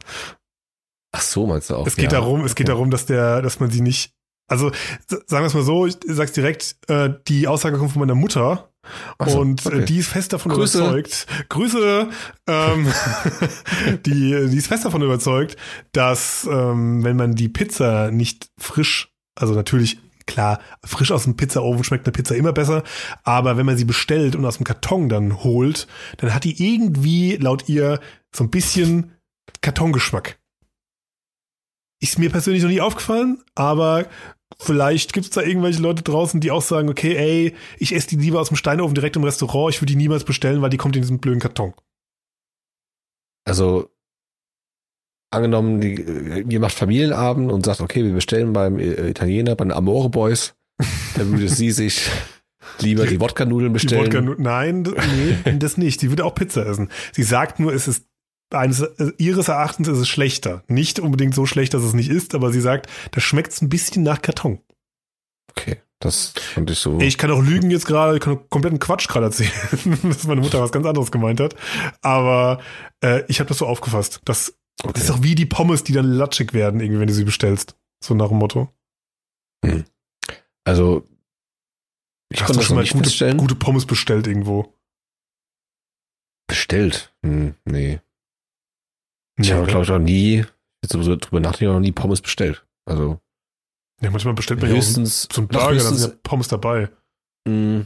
Ach so, meinst du auch? Es geht ja. darum, es geht darum, dass der, dass man sie nicht, also sagen wir es mal so, ich sag's direkt, äh, die Aussage kommt von meiner Mutter so, und okay. äh, die ist fest davon Grüße. überzeugt. Grüße, ähm, (laughs) (laughs) die, die ist fest davon überzeugt, dass ähm, wenn man die Pizza nicht frisch, also natürlich klar, frisch aus dem Pizzaofen schmeckt eine Pizza immer besser, aber wenn man sie bestellt und aus dem Karton dann holt, dann hat die irgendwie laut ihr so ein bisschen Kartongeschmack. Ist mir persönlich noch nie aufgefallen, aber vielleicht gibt es da irgendwelche Leute draußen, die auch sagen, okay, ey, ich esse die lieber aus dem Steinofen direkt im Restaurant, ich würde die niemals bestellen, weil die kommt in diesem blöden Karton. Also angenommen, die, äh, ihr macht Familienabend und sagt, okay, wir bestellen beim äh, Italiener, bei den Amore Boys, dann würde sie (laughs) sich lieber die Wodka-Nudeln Die bestellen. Wodka, nein, nee, das nicht. Sie würde auch Pizza essen. Sie sagt nur, es ist eines, äh, ihres Erachtens ist es schlechter. Nicht unbedingt so schlecht, dass es nicht ist, aber sie sagt, da schmeckt es ein bisschen nach Karton. okay, das fand ich so. Ich kann auch lügen jetzt gerade, ich kann kompletten Quatsch gerade erzählen, (laughs) dass meine Mutter was ganz anderes gemeint hat. Aber äh, ich habe das so aufgefasst. Das, okay. das ist auch wie die Pommes, die dann latschig werden, irgendwie, wenn du sie bestellst. So nach dem Motto. also ich das schon mal gute, gute Pommes bestellt irgendwo? Bestellt. Hm, nee. Ich habe, ne? glaube ich, noch nie, jetzt so drüber nachdenken, noch nie Pommes bestellt. Also ja, manchmal bestellt man ja auch höchstens, so einen Burger, da höchstens, sind ja Pommes dabei. mh,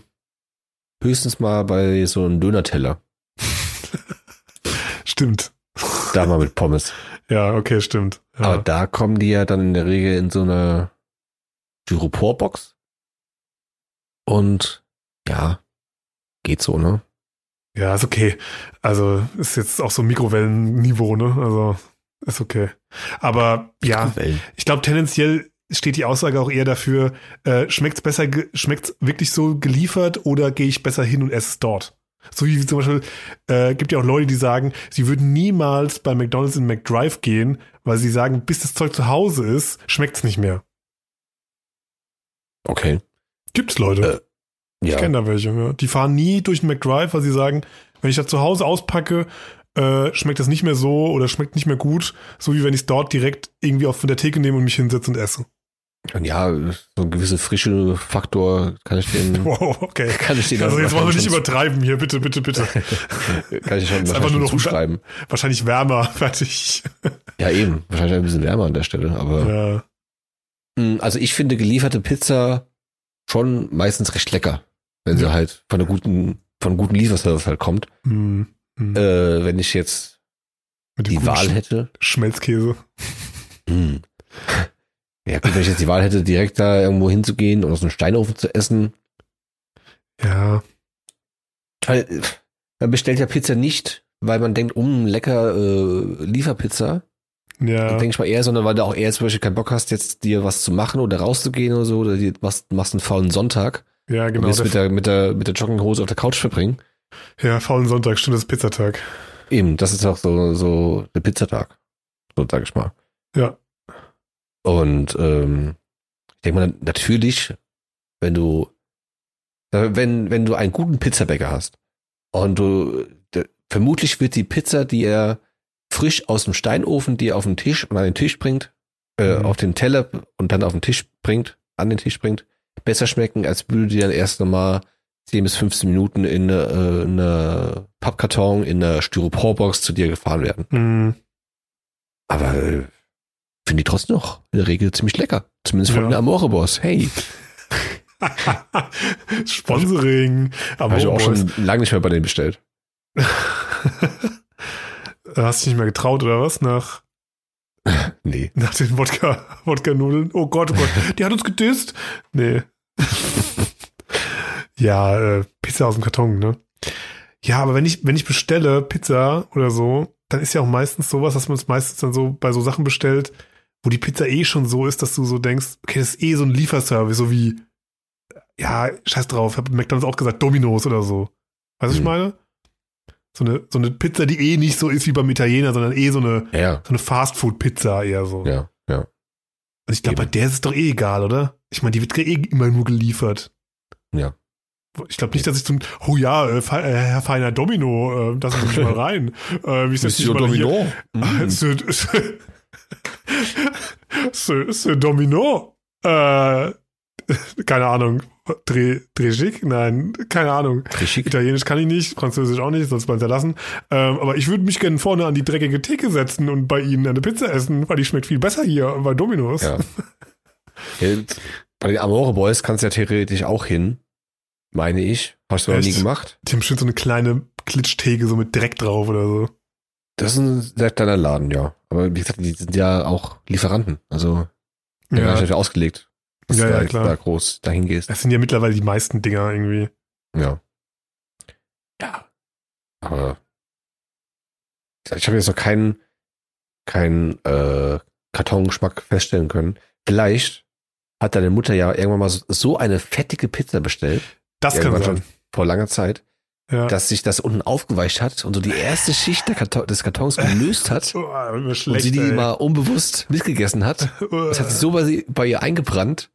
höchstens mal bei so einem Döner-Teller. (laughs) Stimmt. Da mal mit Pommes. Ja, okay, stimmt. Ja. Aber da kommen die ja dann in der Regel in so einer Styroporbox. Und ja, geht so, ne? Ja, ist okay. Also ist jetzt auch so Mikrowellenniveau, ne? Also ist okay. Aber ja, ich glaube tendenziell steht die Aussage auch eher dafür, äh, schmeckt's besser, schmeckt's wirklich so geliefert oder gehe ich besser hin und esse es dort? So wie zum Beispiel, äh, gibt ja auch Leute, die sagen, sie würden niemals bei McDonalds in McDrive gehen, weil sie sagen, bis das Zeug zu Hause ist, schmeckt's nicht mehr. Okay. Gibt's Leute. Ich Ja. kenne da welche. Ja. Die fahren nie durch den McDrive, weil sie sagen, wenn ich das zu Hause auspacke, äh, schmeckt das nicht mehr so oder schmeckt nicht mehr gut, so wie wenn ich es dort direkt irgendwie auf von der Theke nehme und mich hinsetze und esse. Und ja, so ein gewisser frische Faktor kann ich den, (laughs) Wow, okay. (laughs) kann ich den Also jetzt wollen wir nicht übertreiben hier, bitte, bitte, bitte. (laughs) kann ich schon Ist einfach nur noch- zuschreiben. Wahrscheinlich wärmer, fertig. Ja, eben. Wahrscheinlich ein bisschen wärmer an der Stelle, aber. Ja. Mm, Also ich finde gelieferte Pizza schon meistens recht lecker. Wenn sie Ja. halt von einer guten, von einem guten Lieferservice halt kommt. Hm, hm. Äh, wenn ich jetzt die Wahl Sch- hätte. Schmelzkäse. Hm. (laughs) Ja, gut, wenn ich jetzt die Wahl hätte, direkt da irgendwo hinzugehen und aus einem Steinofen zu essen. Ja. Weil, Man bestellt ja Pizza nicht, weil man denkt, um lecker äh, Lieferpizza. Ja. Denke ich mal eher, sondern weil du auch eher zum Beispiel keinen Bock hast, jetzt dir was zu machen oder rauszugehen oder so, oder dir machst, machst einen faulen Sonntag. Ja, und genau. Der, mit der, mit der, mit der Jogginghose auf der Couch verbringen. ja, faulen Sonntag, stimmt, das ist Pizzatag. Eben, das ist auch so, so der Pizzatag. So sag ich mal. Ja. Und ähm, ich denke mal, natürlich, wenn du, äh, wenn, wenn du einen guten Pizzabäcker hast und du, der, vermutlich wird die Pizza, die er frisch aus dem Steinofen dir auf den Tisch und an den Tisch bringt, äh, Mhm. auf den Teller und dann auf den Tisch bringt, an den Tisch bringt, besser schmecken, als würde die dann erst nochmal 10 bis 15 Minuten in eine, äh, in eine Pappkarton, in einer Styroporbox zu dir gefahren werden. Mhm. Aber äh, finde die trotzdem noch in der Regel ziemlich lecker. Zumindest von Ja. der Amore Boss. Hey, (laughs) Sponsoring. Habe ich auch schon lange nicht mehr bei denen bestellt. (laughs) Hast du dich nicht mehr getraut, oder was? Nach, (laughs) Nee. nach den Wodka, Wodka-Nudeln? Oh Gott, oh Gott, die hat uns gedisst. Nee. (laughs) ja, äh, Pizza aus dem Karton, ne? Ja, aber wenn ich, wenn ich bestelle Pizza oder so, dann ist ja auch meistens sowas, dass man es meistens dann so bei so Sachen bestellt, wo die Pizza eh schon so ist, dass du so denkst, okay, das ist eh so ein Lieferservice, so wie, ja, scheiß drauf, hab McDonalds auch gesagt, Dominos oder so. Weißt du, was ich Hm. meine? So eine, so eine Pizza, die eh nicht so ist wie beim Italiener, sondern eh so eine, Ja, so eine Fastfood-Pizza eher so. ja. Und ich glaube, bei der ist es doch eh egal, oder? Ich meine, die wird eh immer nur geliefert. Ja. Ich glaube nicht, dass ich zum, oh ja, äh, Fe- äh, Herr Feiner Domino, äh, Sie mich mal (laughs) rein. Äh, wie setze ich Monsieur Domino. (laughs) Mm. Sir, (laughs) Sir, Sir Domino. Äh, keine Ahnung. Dreh, Drejik? Nein, keine Ahnung. Richtig. Italienisch kann ich nicht, Französisch auch nicht, sonst mal hinterlassen. Ähm, aber ich würde mich gerne vorne an die dreckige Theke setzen und bei Ihnen eine Pizza essen, weil die schmeckt viel besser hier bei Dominos. Ja. (laughs) ja. Bei den Amore Boys kannst du ja theoretisch auch hin. Meine ich. Hast du noch nie gemacht? Die haben bestimmt so eine kleine Klitschtheke so mit Dreck drauf oder so. Das ist ein sehr kleiner Laden, ja. Aber wie gesagt, die sind ja auch Lieferanten. Also, der ja. Ja, ist dafür ausgelegt, dass Ja, du ja, da, klar. da groß dahin gehst. das sind ja mittlerweile die meisten Dinger irgendwie. Ja. Ja. Aber ich habe jetzt noch keinen keinen äh, Kartongeschmack feststellen können. Vielleicht hat deine Mutter ja irgendwann mal so, so eine fettige Pizza bestellt, Das kann sein. schon vor langer Zeit, Ja. dass sich das unten aufgeweicht hat und so die erste Schicht Karton, des Kartons gelöst hat oh, wird mir und schlecht, sie die ey. mal unbewusst mitgegessen hat. (laughs) Das hat sich so bei, bei ihr eingebrannt.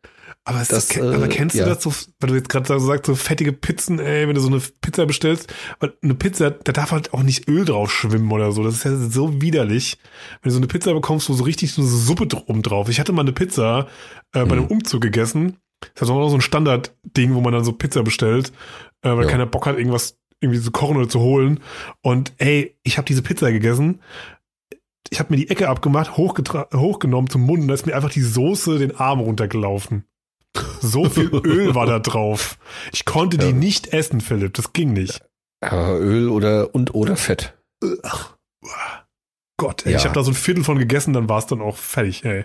Aber, es, Das, ke- aber äh, kennst ja. du das so, weil du jetzt gerade so sagst, so fettige Pizzen, ey, wenn du so eine Pizza bestellst, weil eine Pizza, da darf halt auch nicht Öl drauf schwimmen oder so. Das ist ja so widerlich. Wenn du so eine Pizza bekommst, wo so richtig so eine Suppe drum drauf. Ich hatte mal eine Pizza äh, bei einem Mhm. Umzug gegessen. Das ist auch so ein Standardding, wo man dann so Pizza bestellt, äh, weil Ja. keiner Bock hat, irgendwas irgendwie zu kochen oder zu holen. Und ey, ich habe diese Pizza gegessen. Ich habe mir die Ecke abgemacht, hochgenommen zum Mund und da ist mir einfach die Soße den Arm runtergelaufen. So viel (laughs) Öl war da drauf. Ich konnte die Ja. nicht essen, Philipp. Das ging nicht. Aber Öl oder und oder Fett. Ach, Gott, ey, Ja. ich habe da so ein Viertel von gegessen, dann war es dann auch fertig, ey.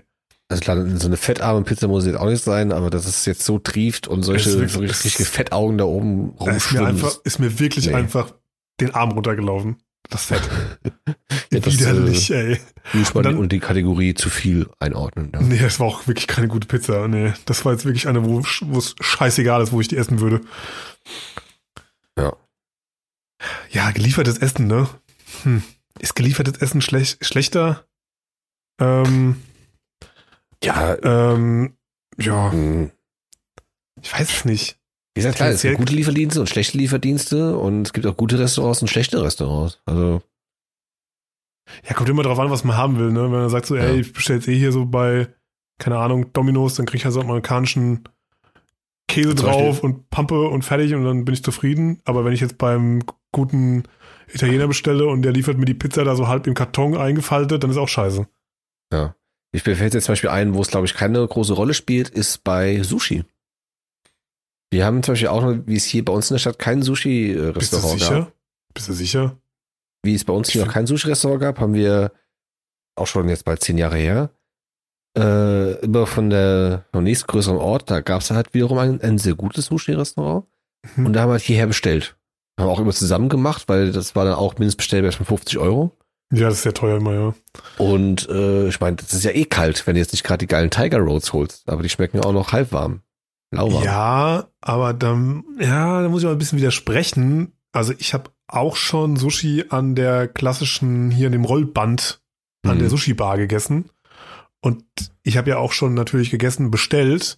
Also klar, so eine fettarme Pizza muss jetzt auch nicht sein, aber dass es jetzt so trieft und solche ist so wirklich- richtige Fettaugen da oben Da ist mir rumschwimmen. einfach, ist mir wirklich Nee. einfach den Arm runtergelaufen. Das Fett. (laughs) Ja, das, Widerlich, ey. muss man Und dann- unter die Kategorie zu viel einordnen. Ja. Nee, das war auch wirklich keine gute Pizza. Nee, das war jetzt wirklich eine, wo wo es scheißegal ist, wo ich die essen würde. Ja. Ja, geliefertes Essen, ne? Hm. Ist geliefertes Essen schlech schlechter? Ähm, Ja, ähm, ja, mh. ich weiß es nicht. wie gesagt, klar, es gibt gute Lieferdienste und schlechte Lieferdienste und es gibt auch gute Restaurants und schlechte Restaurants. Also, Ja, kommt immer drauf an, was man haben will, ne? Wenn man sagt so, ey, Ja. ich bestelle jetzt eh hier so bei, keine Ahnung, Dominos, dann krieg ich halt so amerikanischen Käse drauf und Pampe und fertig und dann bin ich zufrieden. Aber wenn ich jetzt beim guten Italiener bestelle und der liefert mir die Pizza da so halb im Karton eingefaltet, dann ist auch scheiße. ja. Ich fällt jetzt zum Beispiel ein, wo es, glaube ich, keine große Rolle spielt, ist bei Sushi. Wir haben zum Beispiel auch, noch, wie es hier bei uns in der Stadt kein Bist du Sushi-Restaurant sicher? gab. Bist du sicher? Wie es bei uns Ich hier noch kein Sushi-Restaurant gab, haben wir auch schon jetzt bald zehn Jahre her, äh, immer von der vom nächstgrößeren Ort, da gab es halt wiederum ein, ein sehr gutes Sushi-Restaurant. Mhm. Und da haben wir halt hierher bestellt. Haben wir auch immer zusammen gemacht, weil das war dann auch Mindestbestellwert von 50 Euro. Ja, das ist sehr teuer immer, ja. Und äh, ich meine, das ist ja eh kalt, wenn du jetzt nicht gerade die geilen Tiger Roads holst. Aber die schmecken ja auch noch halb warm. Lauwarm. Ja, aber dann, ja, da muss ich mal ein bisschen widersprechen. Also ich habe auch schon Sushi an der klassischen, hier in dem Rollband, an Mhm. der Sushi-Bar gegessen. Und ich habe ja auch schon natürlich gegessen, bestellt.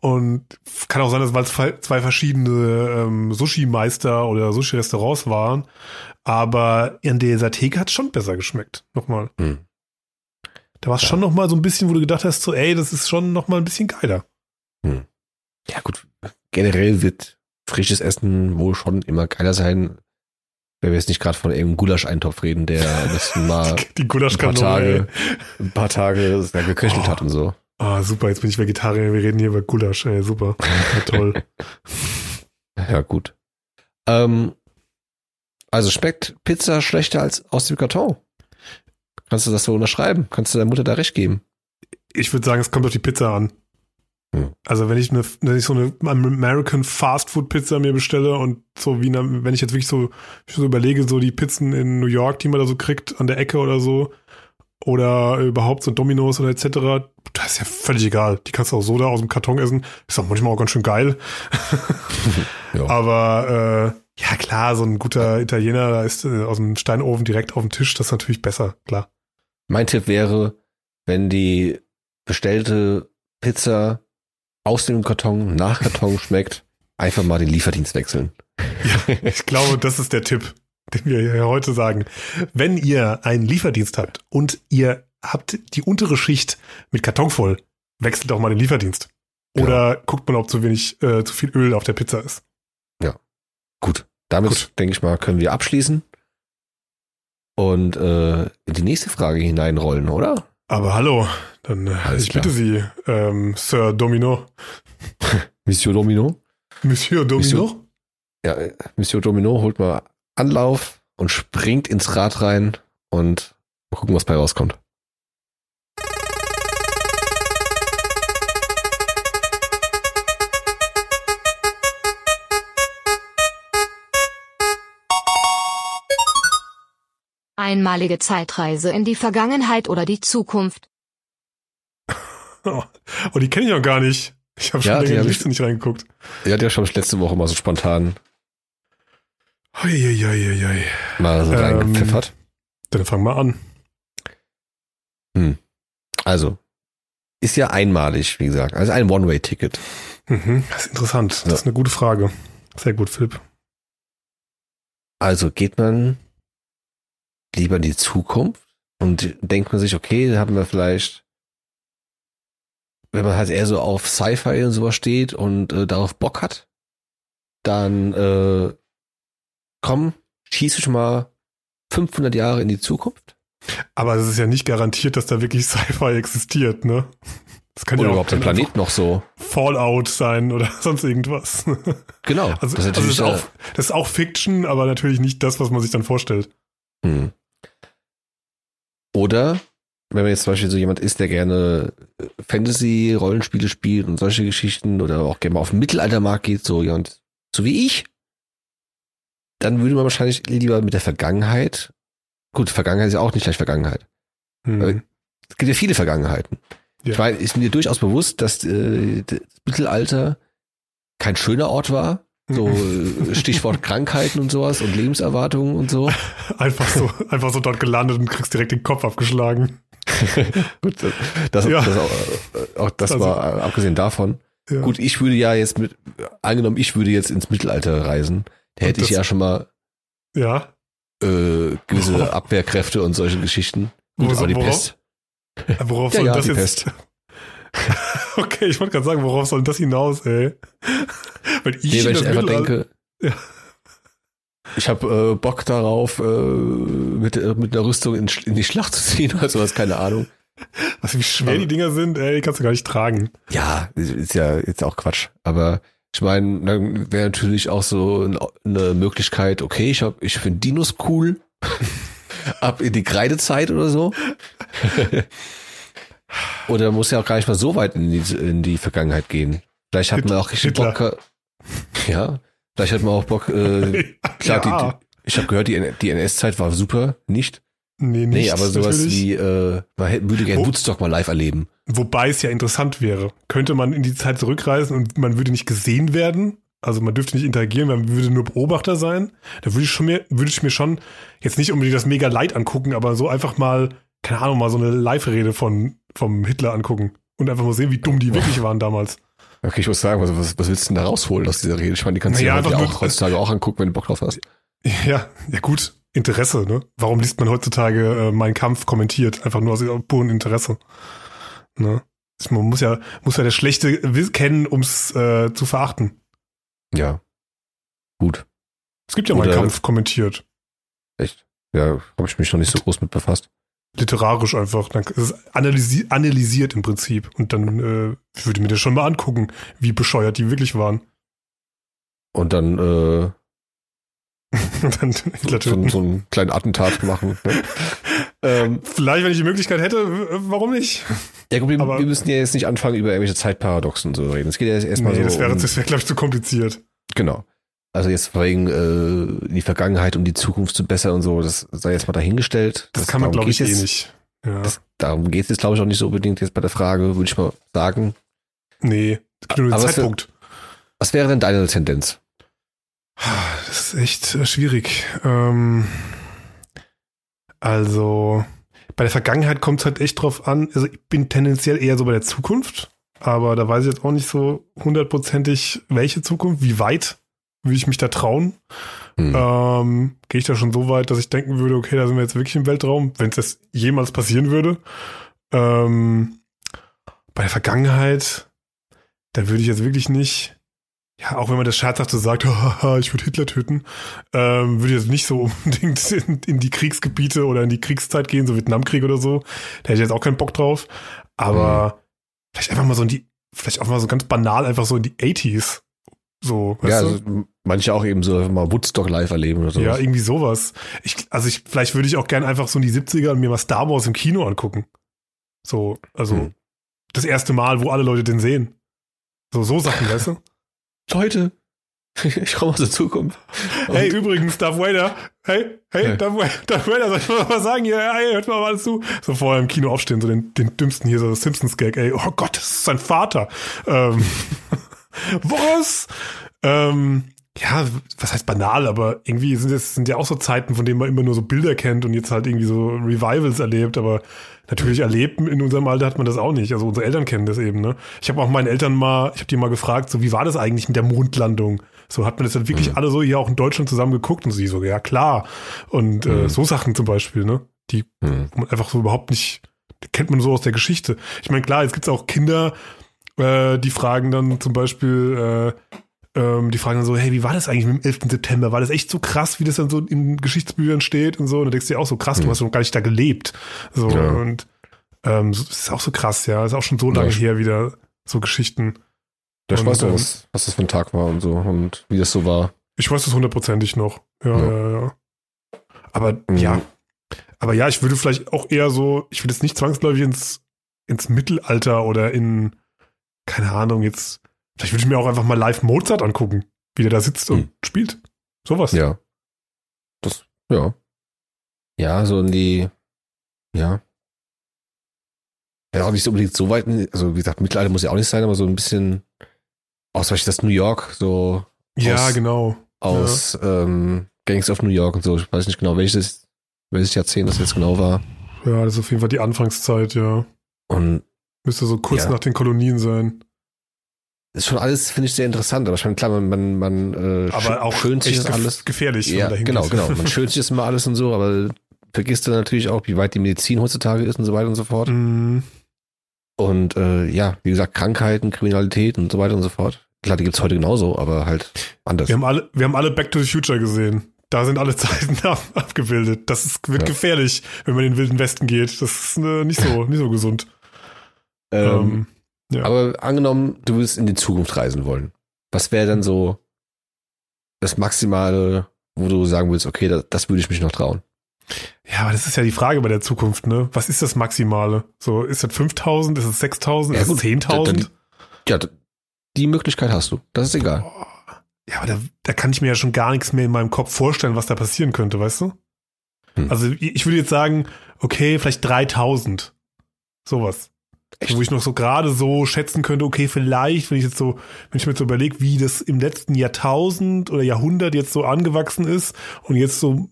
Und kann auch sein, dass weil es zwei verschiedene ähm, Sushi-Meister oder Sushi-Restaurants waren. Aber in dieser Theke hat schon besser geschmeckt. Nochmal. Hm. Da war es Ja. schon nochmal so ein bisschen, wo du gedacht hast, so, ey, das ist schon nochmal ein bisschen geiler. Ja, gut. Generell wird frisches Essen wohl schon immer geiler sein. Wenn wir jetzt nicht gerade von irgendeinem Gulasch-Eintopf reden, der am besten (laughs) mal Die ein paar. Tage, ein paar Tage geköchelt Oh. hat und so. Ah, super, jetzt bin ich Vegetarier, wir reden hier über Gulasch, ey, super. Ja, toll. (laughs) Ja, gut. Ähm, also schmeckt Pizza schlechter als aus dem Karton? Kannst du das so unterschreiben? Kannst du deiner Mutter da recht geben? Ich würde sagen, es kommt auf die Pizza an. Hm. Also wenn ich eine, wenn ich so eine American Fast Food Pizza mir bestelle und so wie eine, wenn ich jetzt wirklich so, so überlege, so die Pizzen in New York, die man da so kriegt an der Ecke oder so, oder überhaupt so Dominos oder etc., das ist ja völlig egal. Die kannst du auch so da aus dem Karton essen. Ist auch manchmal auch ganz schön geil. (laughs) Ja. Aber äh, ja klar, so ein guter Italiener, da ist äh, aus dem Steinofen direkt auf dem Tisch, das ist natürlich besser, klar. Mein Tipp wäre, wenn die bestellte Pizza aus dem Karton nach Karton schmeckt, einfach mal den Lieferdienst wechseln. Ich glaube, das ist der Tipp, den wir hier heute sagen. Wenn ihr einen Lieferdienst habt und ihr habt die untere Schicht mit Karton voll, wechselt doch mal den Lieferdienst. Oder guckt mal, ob zu wenig, äh, zu viel Öl auf der Pizza ist. Gut, damit Gut. denke ich mal, können wir abschließen und äh, in die nächste Frage hineinrollen, oder? Aber hallo, dann äh, Alles ich klar. bitte Sie, ähm, Sir Domino. (laughs) Monsieur Domino? Monsieur Domino? Ja, äh, Monsieur Domino holt mal Anlauf und springt ins Rad rein und mal gucken, was bei rauskommt. Einmalige Zeitreise in die Vergangenheit oder die Zukunft. (laughs) Oh, die kenne ich noch gar nicht. Ich habe schon Ja, die länger in hab die ich- Liste nicht reingeguckt. Ja, der schon letzte Woche mal so spontan Uiuiuiui. mal so Ähm, reingepfeffert. Dann fang mal an. Also, ist ja einmalig, wie gesagt. Also ein One-Way-Ticket. Mhm, das ist interessant. Das Ja. ist eine gute Frage. Sehr gut, Philipp. Also geht man lieber in die Zukunft und denkt man sich, okay, da haben wir vielleicht, wenn man halt eher so auf Sci-Fi und sowas steht und äh, darauf Bock hat, dann äh, komm, schieß ich mal 500 Jahre in die Zukunft. Aber es ist ja nicht garantiert, dass da wirklich (laughs) Sci-Fi existiert, ne? Das kann Oder ja auch überhaupt der Planet noch so. Fallout sein oder (laughs) sonst irgendwas. Genau. (laughs) Also, das ist also ist äh, auch, das ist auch Fiction, aber natürlich nicht das, was man sich dann vorstellt. Hm. Oder wenn man jetzt zum Beispiel so jemand ist, der gerne äh, Fantasy-Rollenspiele spielt und solche Geschichten oder auch gerne mal auf den Mittelaltermarkt geht, so jemand, so wie ich, dann würde man wahrscheinlich lieber mit der Vergangenheit, gut, Vergangenheit ist ja auch nicht gleich Vergangenheit. Hm. Es gibt ja viele Vergangenheiten. Ja. Ich meine, ist mir durchaus bewusst, dass äh, das Mittelalter kein schöner Ort war. So äh, Stichwort (laughs) Krankheiten und sowas und Lebenserwartungen und so. Einfach so, einfach so dort gelandet und kriegst direkt den Kopf abgeschlagen. (laughs) Gut, das, Ja. das, auch, äh, auch das Also- war äh, abgesehen davon. Ja. Gut, ich würde ja jetzt mit, angenommen, ich würde jetzt ins Mittelalter reisen, da hätte ich ja schon mal Ja. äh, gewisse Worauf- Abwehrkräfte und solche Geschichten. Gut, aber die worauf? Pest. Worauf (laughs) Ja, soll ja, das die jetzt? (laughs) okay, ich wollte gerade sagen, worauf soll das hinaus, ey? (laughs) Weil ich, Nee, das ich einfach denke, Ja. ich habe äh, Bock darauf, äh, mit, äh, mit einer Rüstung in, in die Schlacht zu ziehen oder sowas, keine Ahnung. was, wie schwer die Dinger sind, ey, die kannst du gar nicht tragen. Ja, ist ja jetzt auch Quatsch. Aber ich meine, dann wäre natürlich auch so ein- eine Möglichkeit, okay, ich hab, ich finde Dinos cool. (laughs) Ab in die Kreidezeit oder so. (laughs) oder muss ja auch gar nicht mal so weit in die, in die Vergangenheit gehen. Vielleicht hat man auch richtig Hitler. Bock. (laughs) Ja. Vielleicht hat man auch Bock, äh, klar, ja. die, ich habe gehört, die, die NS-Zeit war super, nicht? nee, Nee, nicht, aber sowas natürlich. wie, äh, man hätte- würde gerne Wo- Woodstock mal live erleben. Wobei es ja interessant wäre. Könnte man in die Zeit zurückreisen und man würde nicht gesehen werden? Also man dürfte nicht interagieren, man würde nur Beobachter sein. Da würde ich schon mir, würde ich mir schon jetzt nicht unbedingt das mega Leid angucken, aber so einfach mal, keine Ahnung, mal so eine Live-Rede von, vom Hitler angucken. Und einfach mal sehen, wie dumm die wirklich waren damals. Okay, ich muss sagen, was, was willst du denn da rausholen aus dieser Rede? Ich meine, die kannst du Naja, einfach auch nur- heutzutage auch angucken, wenn du Bock drauf hast. Ja, ja gut, Interesse, ne? Warum liest man heutzutage äh, Mein Kampf kommentiert? Einfach nur aus purem Interesse. Ne? Man muss ja, muss ja das Schlechte kennen, ums äh, zu verachten. Ja. Gut. Es gibt ja Oder- Kampf kommentiert. Echt. Ja, habe ich mich noch nicht so groß mit befasst. Literarisch einfach. Dann ist es analysi analysiert im Prinzip. Und dann äh, würde mir das schon mal angucken, wie bescheuert die wirklich waren. Und dann äh, (laughs) dann Hitler so, töten. so einen kleinen Attentat machen. Ne? (laughs) ähm, Vielleicht, wenn ich die Möglichkeit hätte, warum nicht? ja, gut, wir, Aber- wir müssen ja jetzt nicht anfangen, über irgendwelche Zeitparadoxen zu reden. Es geht ja jetzt erstmal Nee, so das wäre, um, das wäre, glaube ich, zu kompliziert. Genau. Also jetzt wegen äh, die Vergangenheit, um die Zukunft zu bessern und so, das sei jetzt mal dahingestellt. Das, kann man, glaube ich, geht's eh jetzt, nicht. Ja. Das, darum geht es jetzt, glaube ich, auch nicht so unbedingt jetzt bei der Frage, würde ich mal sagen. Nee, nur den Aber es Zeitpunkt. Was wäre denn deine Tendenz? Das ist echt äh, schwierig. Ähm, also, bei der Vergangenheit kommt es halt echt drauf an. Also, ich bin tendenziell eher so bei der Zukunft, aber da weiß ich jetzt auch nicht so hundertprozentig, welche Zukunft, wie weit will ich mich da trauen. Hm. Ähm, Gehe ich da schon so weit, dass ich denken würde, okay, da sind wir jetzt wirklich im Weltraum, wenn es das jemals passieren würde. Ähm, bei der Vergangenheit, da würde ich jetzt wirklich nicht, ja, auch wenn man das scherzhafte sagt, (laughs) haha, ich würde Hitler töten, ähm, würde ich jetzt nicht so (laughs) unbedingt in, in die Kriegsgebiete oder in die Kriegszeit gehen, so Vietnamkrieg oder so. Da hätte ich jetzt auch keinen Bock drauf. Aber vielleicht einfach mal so in die, vielleicht auch mal so ganz banal einfach so in die 80s. So, ja, also manche auch eben so mal Woodstock live erleben oder so. Ja, irgendwie sowas. Ich, also ich, vielleicht würde ich auch gern einfach so in die 70er und mir mal Star Wars im Kino angucken. So, also Hm. das erste Mal, wo alle Leute den sehen. So, so Sachen, weißt du? Leute, (laughs) ich komme aus der Zukunft. Hey, übrigens, Darth Vader. Hey, hey, Ja. Darth, Vader, Darth Vader, soll ich mal was sagen hier? Hey, hört mal mal zu. So vorher im Kino aufstehen, so den, den dümmsten hier, so Simpsons-Gag. Ey, oh Gott, das ist sein Vater. Ähm, (laughs) was? Ähm, ja, was heißt banal, aber irgendwie sind es sind ja auch so Zeiten, von denen man immer nur so Bilder kennt und jetzt halt irgendwie so Revivals erlebt, aber natürlich erlebt in unserem Alter hat man das auch nicht. Also unsere Eltern kennen das eben, ne? Ich habe auch meinen Eltern mal, ich habe die mal gefragt, so wie war das eigentlich mit der Mondlandung? So hat man das dann wirklich Mhm. alle so hier auch in Deutschland zusammen geguckt und sie so, ja klar. Und äh, Mhm. so Sachen zum Beispiel, ne? Die Hm. wo man einfach so überhaupt nicht, kennt man so aus der Geschichte. Ich meine, klar, jetzt gibt's auch Kinder, äh, die fragen dann zum Beispiel, äh, ähm, die fragen dann so, hey, wie war das eigentlich mit dem 11. September? War das echt so krass, wie das dann so in Geschichtsbüchern steht und so? Und dann denkst du dir auch so, krass, du Hm. hast noch gar nicht da gelebt. So, Ja. und ähm, das ist auch so krass, ja. Das ist auch schon so lange ich- her wieder, so Geschichten. Ja, ich Und, weiß noch, ähm, was, was das für ein Tag war und so und wie das so war. Ich weiß das hundertprozentig noch. Ja, Ja. ja, ja. Aber Mhm. ja. Aber ja, ich würde vielleicht auch eher so, ich würde jetzt nicht zwangsläufig ins, ins Mittelalter oder in, keine Ahnung, jetzt, vielleicht würde ich mir auch einfach mal live Mozart angucken, wie der da sitzt und Mhm. spielt. Sowas. Ja. Das, ja. Ja, so in die, ja. Ja, auch nicht so unbedingt so weit, also wie gesagt, Mittelalter muss ja auch nicht sein, aber so ein bisschen aus, was ich das New York, so Ja, Aus- genau. aus ähm, Gangs of New York und so. Ich weiß nicht genau, welches, welches Jahrzehnt das jetzt genau war. Ja, das ist auf jeden Fall die Anfangszeit, ja. Und Müsste so kurz Ja. nach den Kolonien sein. Ist schon alles, finde ich, sehr interessant. Aber ich meine, klar, man, man, man äh, Aber auch schönt sich das alles. gefährlich, wenn Ja, genau, geht. genau. (laughs) Man schönt sich das immer alles und so, aber vergisst dann natürlich auch, wie weit die Medizin heutzutage ist und so weiter und so fort. Mhm. Und äh, ja, wie gesagt, Krankheiten, Kriminalität und so weiter und so fort. Klar, die gibt's heute genauso, aber halt anders. Wir haben alle, wir haben alle Back to the Future gesehen. Da sind alle (laughs) Zeiten ab, abgebildet. Das ist, wird Ja. gefährlich, wenn man in den wilden Westen geht. Das ist äh, nicht so, nicht so gesund. ähm, ja. Aber angenommen, du willst in die Zukunft reisen wollen. Was wäre dann so das Maximale, wo du sagen willst, okay, das, das würde ich mich noch trauen? ja, aber das ist ja die Frage bei der Zukunft, ne? Was ist das Maximale? So, ist das 5000? Ist es 6000? Ja, ist es gut, 10.000? Ja, die Möglichkeit hast du. Das ist egal. Boah. ja, aber da, da kann ich mir ja schon gar nichts mehr in meinem Kopf vorstellen, was da passieren könnte, weißt du? Hm. Also ich würde jetzt sagen, okay, vielleicht 3000. Sowas. Echt? Wo ich noch so gerade so schätzen könnte, okay, vielleicht, wenn ich jetzt so, wenn ich mir so überlege, wie das im letzten Jahrtausend oder Jahrhundert jetzt so angewachsen ist und jetzt so,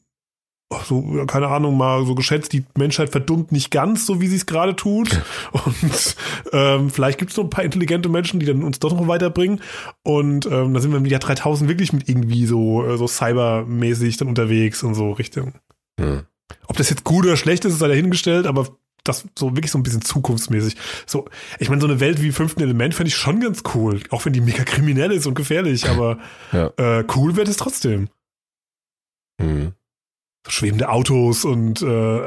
so, keine Ahnung, mal so geschätzt, die Menschheit verdummt nicht ganz so, wie sie es gerade tut. (laughs) Und ähm, vielleicht gibt es noch ein paar intelligente Menschen, die dann uns doch noch weiterbringen. Und ähm, da sind wir im Jahr 3000 wirklich mit irgendwie so, äh, so cybermäßig dann unterwegs und so Richtung. Hm. Ob das jetzt gut oder schlecht ist, sei dahingestellt, aber das so wirklich so ein bisschen zukunftsmäßig. So, ich meine, so eine Welt wie fünften Element fände ich schon ganz cool. Auch wenn die mega kriminell ist und gefährlich, aber (laughs) Ja. äh, cool wäre das trotzdem. Hm. So schwebende Autos und äh,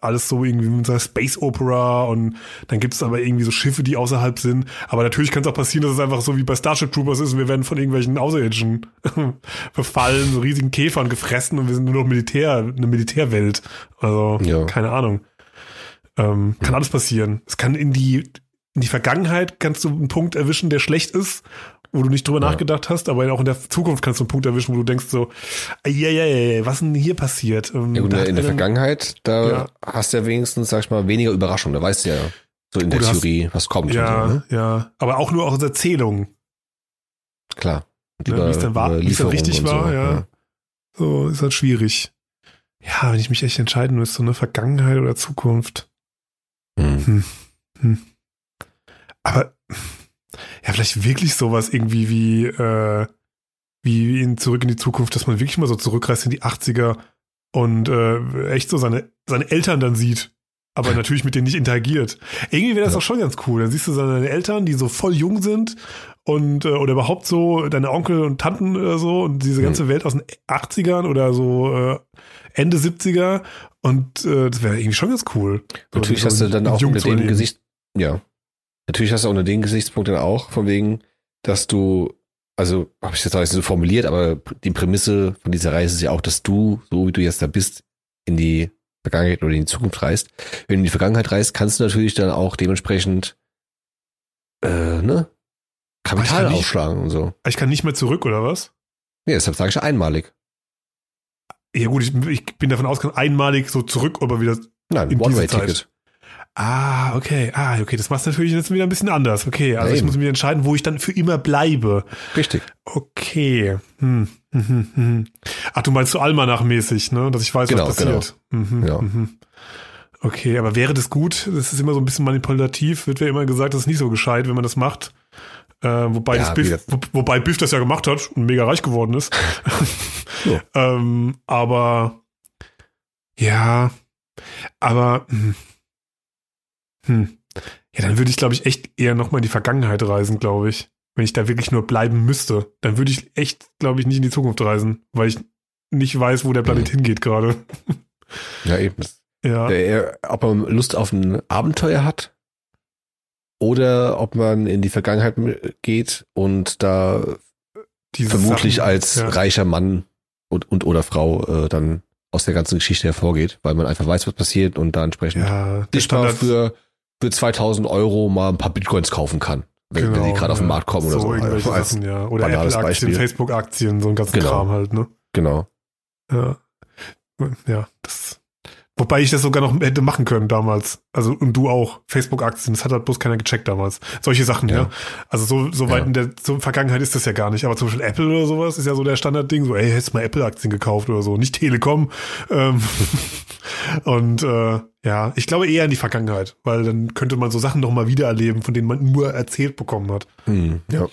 alles so irgendwie mit so einer Space Opera und dann gibt es aber irgendwie so Schiffe, die außerhalb sind. Aber natürlich kann es auch passieren, dass es einfach so wie bei Starship Troopers ist und wir werden von irgendwelchen Außerirdischen (laughs) befallen, so riesigen Käfern gefressen und wir sind nur noch Militär, eine Militärwelt. Also, Ja. keine Ahnung. Ähm, kann alles passieren. Es kann in die, in die Vergangenheit kannst du einen Punkt erwischen, der schlecht ist, wo du nicht drüber Ja. nachgedacht hast, aber auch in der Zukunft kannst du einen Punkt erwischen, wo du denkst so, ja, ja, ja, was ist denn hier passiert? Ähm, Ja, in der einer- Vergangenheit, da Ja. hast du ja wenigstens, sag ich mal, weniger Überraschung. Da weißt du ja so in der Oder hast- Theorie, was kommt. Ja, so, ne? ja. Aber auch nur aus Erzählungen, Klar. Ne, wie es dann war- dann richtig war, so, ja. So ist halt schwierig. Ja, wenn ich mich echt entscheiden müsste, ne, Vergangenheit oder Zukunft. Hm. Aber ja, vielleicht wirklich sowas irgendwie wie, äh, wie in Zurück in die Zukunft, dass man wirklich mal so zurückreist in die 80er und äh, echt so seine, seine Eltern dann sieht. Aber natürlich mit denen nicht interagiert. Irgendwie wäre das Ja. auch schon ganz cool. Dann siehst du seine Eltern, die so voll jung sind und äh, oder überhaupt so deine Onkel und Tanten oder so und diese ganze Welt aus den 80ern oder so äh, Ende 70er und äh, das wäre irgendwie schon ganz cool. Natürlich so hast du dann auch unter dem. Gesicht, ja. Natürlich hast du unter den Gesichtspunkt dann auch, von wegen, dass du, also habe ich das jetzt so formuliert, aber die Prämisse von dieser Reise ist ja auch, dass du, so wie du jetzt da bist, in die Vergangenheit oder in die Zukunft reist. Wenn du in die Vergangenheit reist, kannst du natürlich dann auch dementsprechend äh, ne? Kapital nicht- aufschlagen und so. Ich kann nicht mehr zurück, oder was? Nee, deshalb sage ich einmalig. Ja gut, ich, ich bin davon ausgegangen, einmalig so zurück, aber wieder. Nein, In dieser One-Way-Ticket. Ah, okay. Ah, okay. Das macht natürlich jetzt wieder ein bisschen anders. Okay, also Ja, ich muss mich entscheiden, wo ich dann für immer bleibe. Richtig. Okay. Hm. Hm, hm, hm. Ach, du meinst so Almanach-mäßig, ne? Dass ich weiß, Genau, was passiert. Mhm, Ja. mhm. Okay, aber wäre das gut? Das ist immer so ein bisschen manipulativ. Wird ja immer gesagt, das ist nicht so gescheit, wenn man das macht. Äh, wobei, Ja, Biff, das- wo, wobei Biff das ja gemacht hat und mega reich geworden ist. (laughs) Ja. (laughs) ähm, aber ja, aber hm. Hm. ja, dann würde ich, glaube ich, echt eher nochmal in die Vergangenheit reisen, glaube ich. Wenn ich da wirklich nur bleiben müsste, dann würde ich echt, glaube ich, nicht in die Zukunft reisen, weil ich nicht weiß, wo der Planet Mhm. hingeht gerade. Ja, eben. (laughs) Ja. Der ob man Lust auf ein Abenteuer hat oder ob man in die Vergangenheit geht und da diese vermutlich Sachen, als ja. reicher Mann und, und oder Frau äh, dann aus der ganzen Geschichte hervorgeht, weil man einfach weiß, was passiert und da entsprechend ja, sich mal für, für 2000 Euro mal ein paar Bitcoins kaufen kann, wenn, wenn Genau, die gerade auf den. Markt kommen oder so. irgendwelche Als- Sachen, ja. Oder Apple-Aktien. Facebook-Aktien, so ein ganzen Genau. Kram halt, ne? Genau. Ja. Ja, das. Wobei ich das sogar noch hätte machen können damals. Also, und du auch. Facebook-Aktien, das hat halt bloß keiner gecheckt damals. Solche Sachen, ja. Ja. Also, so, so weit Ja. in der so Vergangenheit ist das ja gar nicht. Aber zum Beispiel Apple oder sowas ist ja so der Standardding. So, ey, hättest du mal Apple-Aktien gekauft oder so. Nicht Telekom. Ähm, (laughs) und, äh, ja, ich glaube eher in die Vergangenheit. Weil dann könnte man so Sachen noch mal wieder erleben, von denen man nur erzählt bekommen hat. Hm, ja.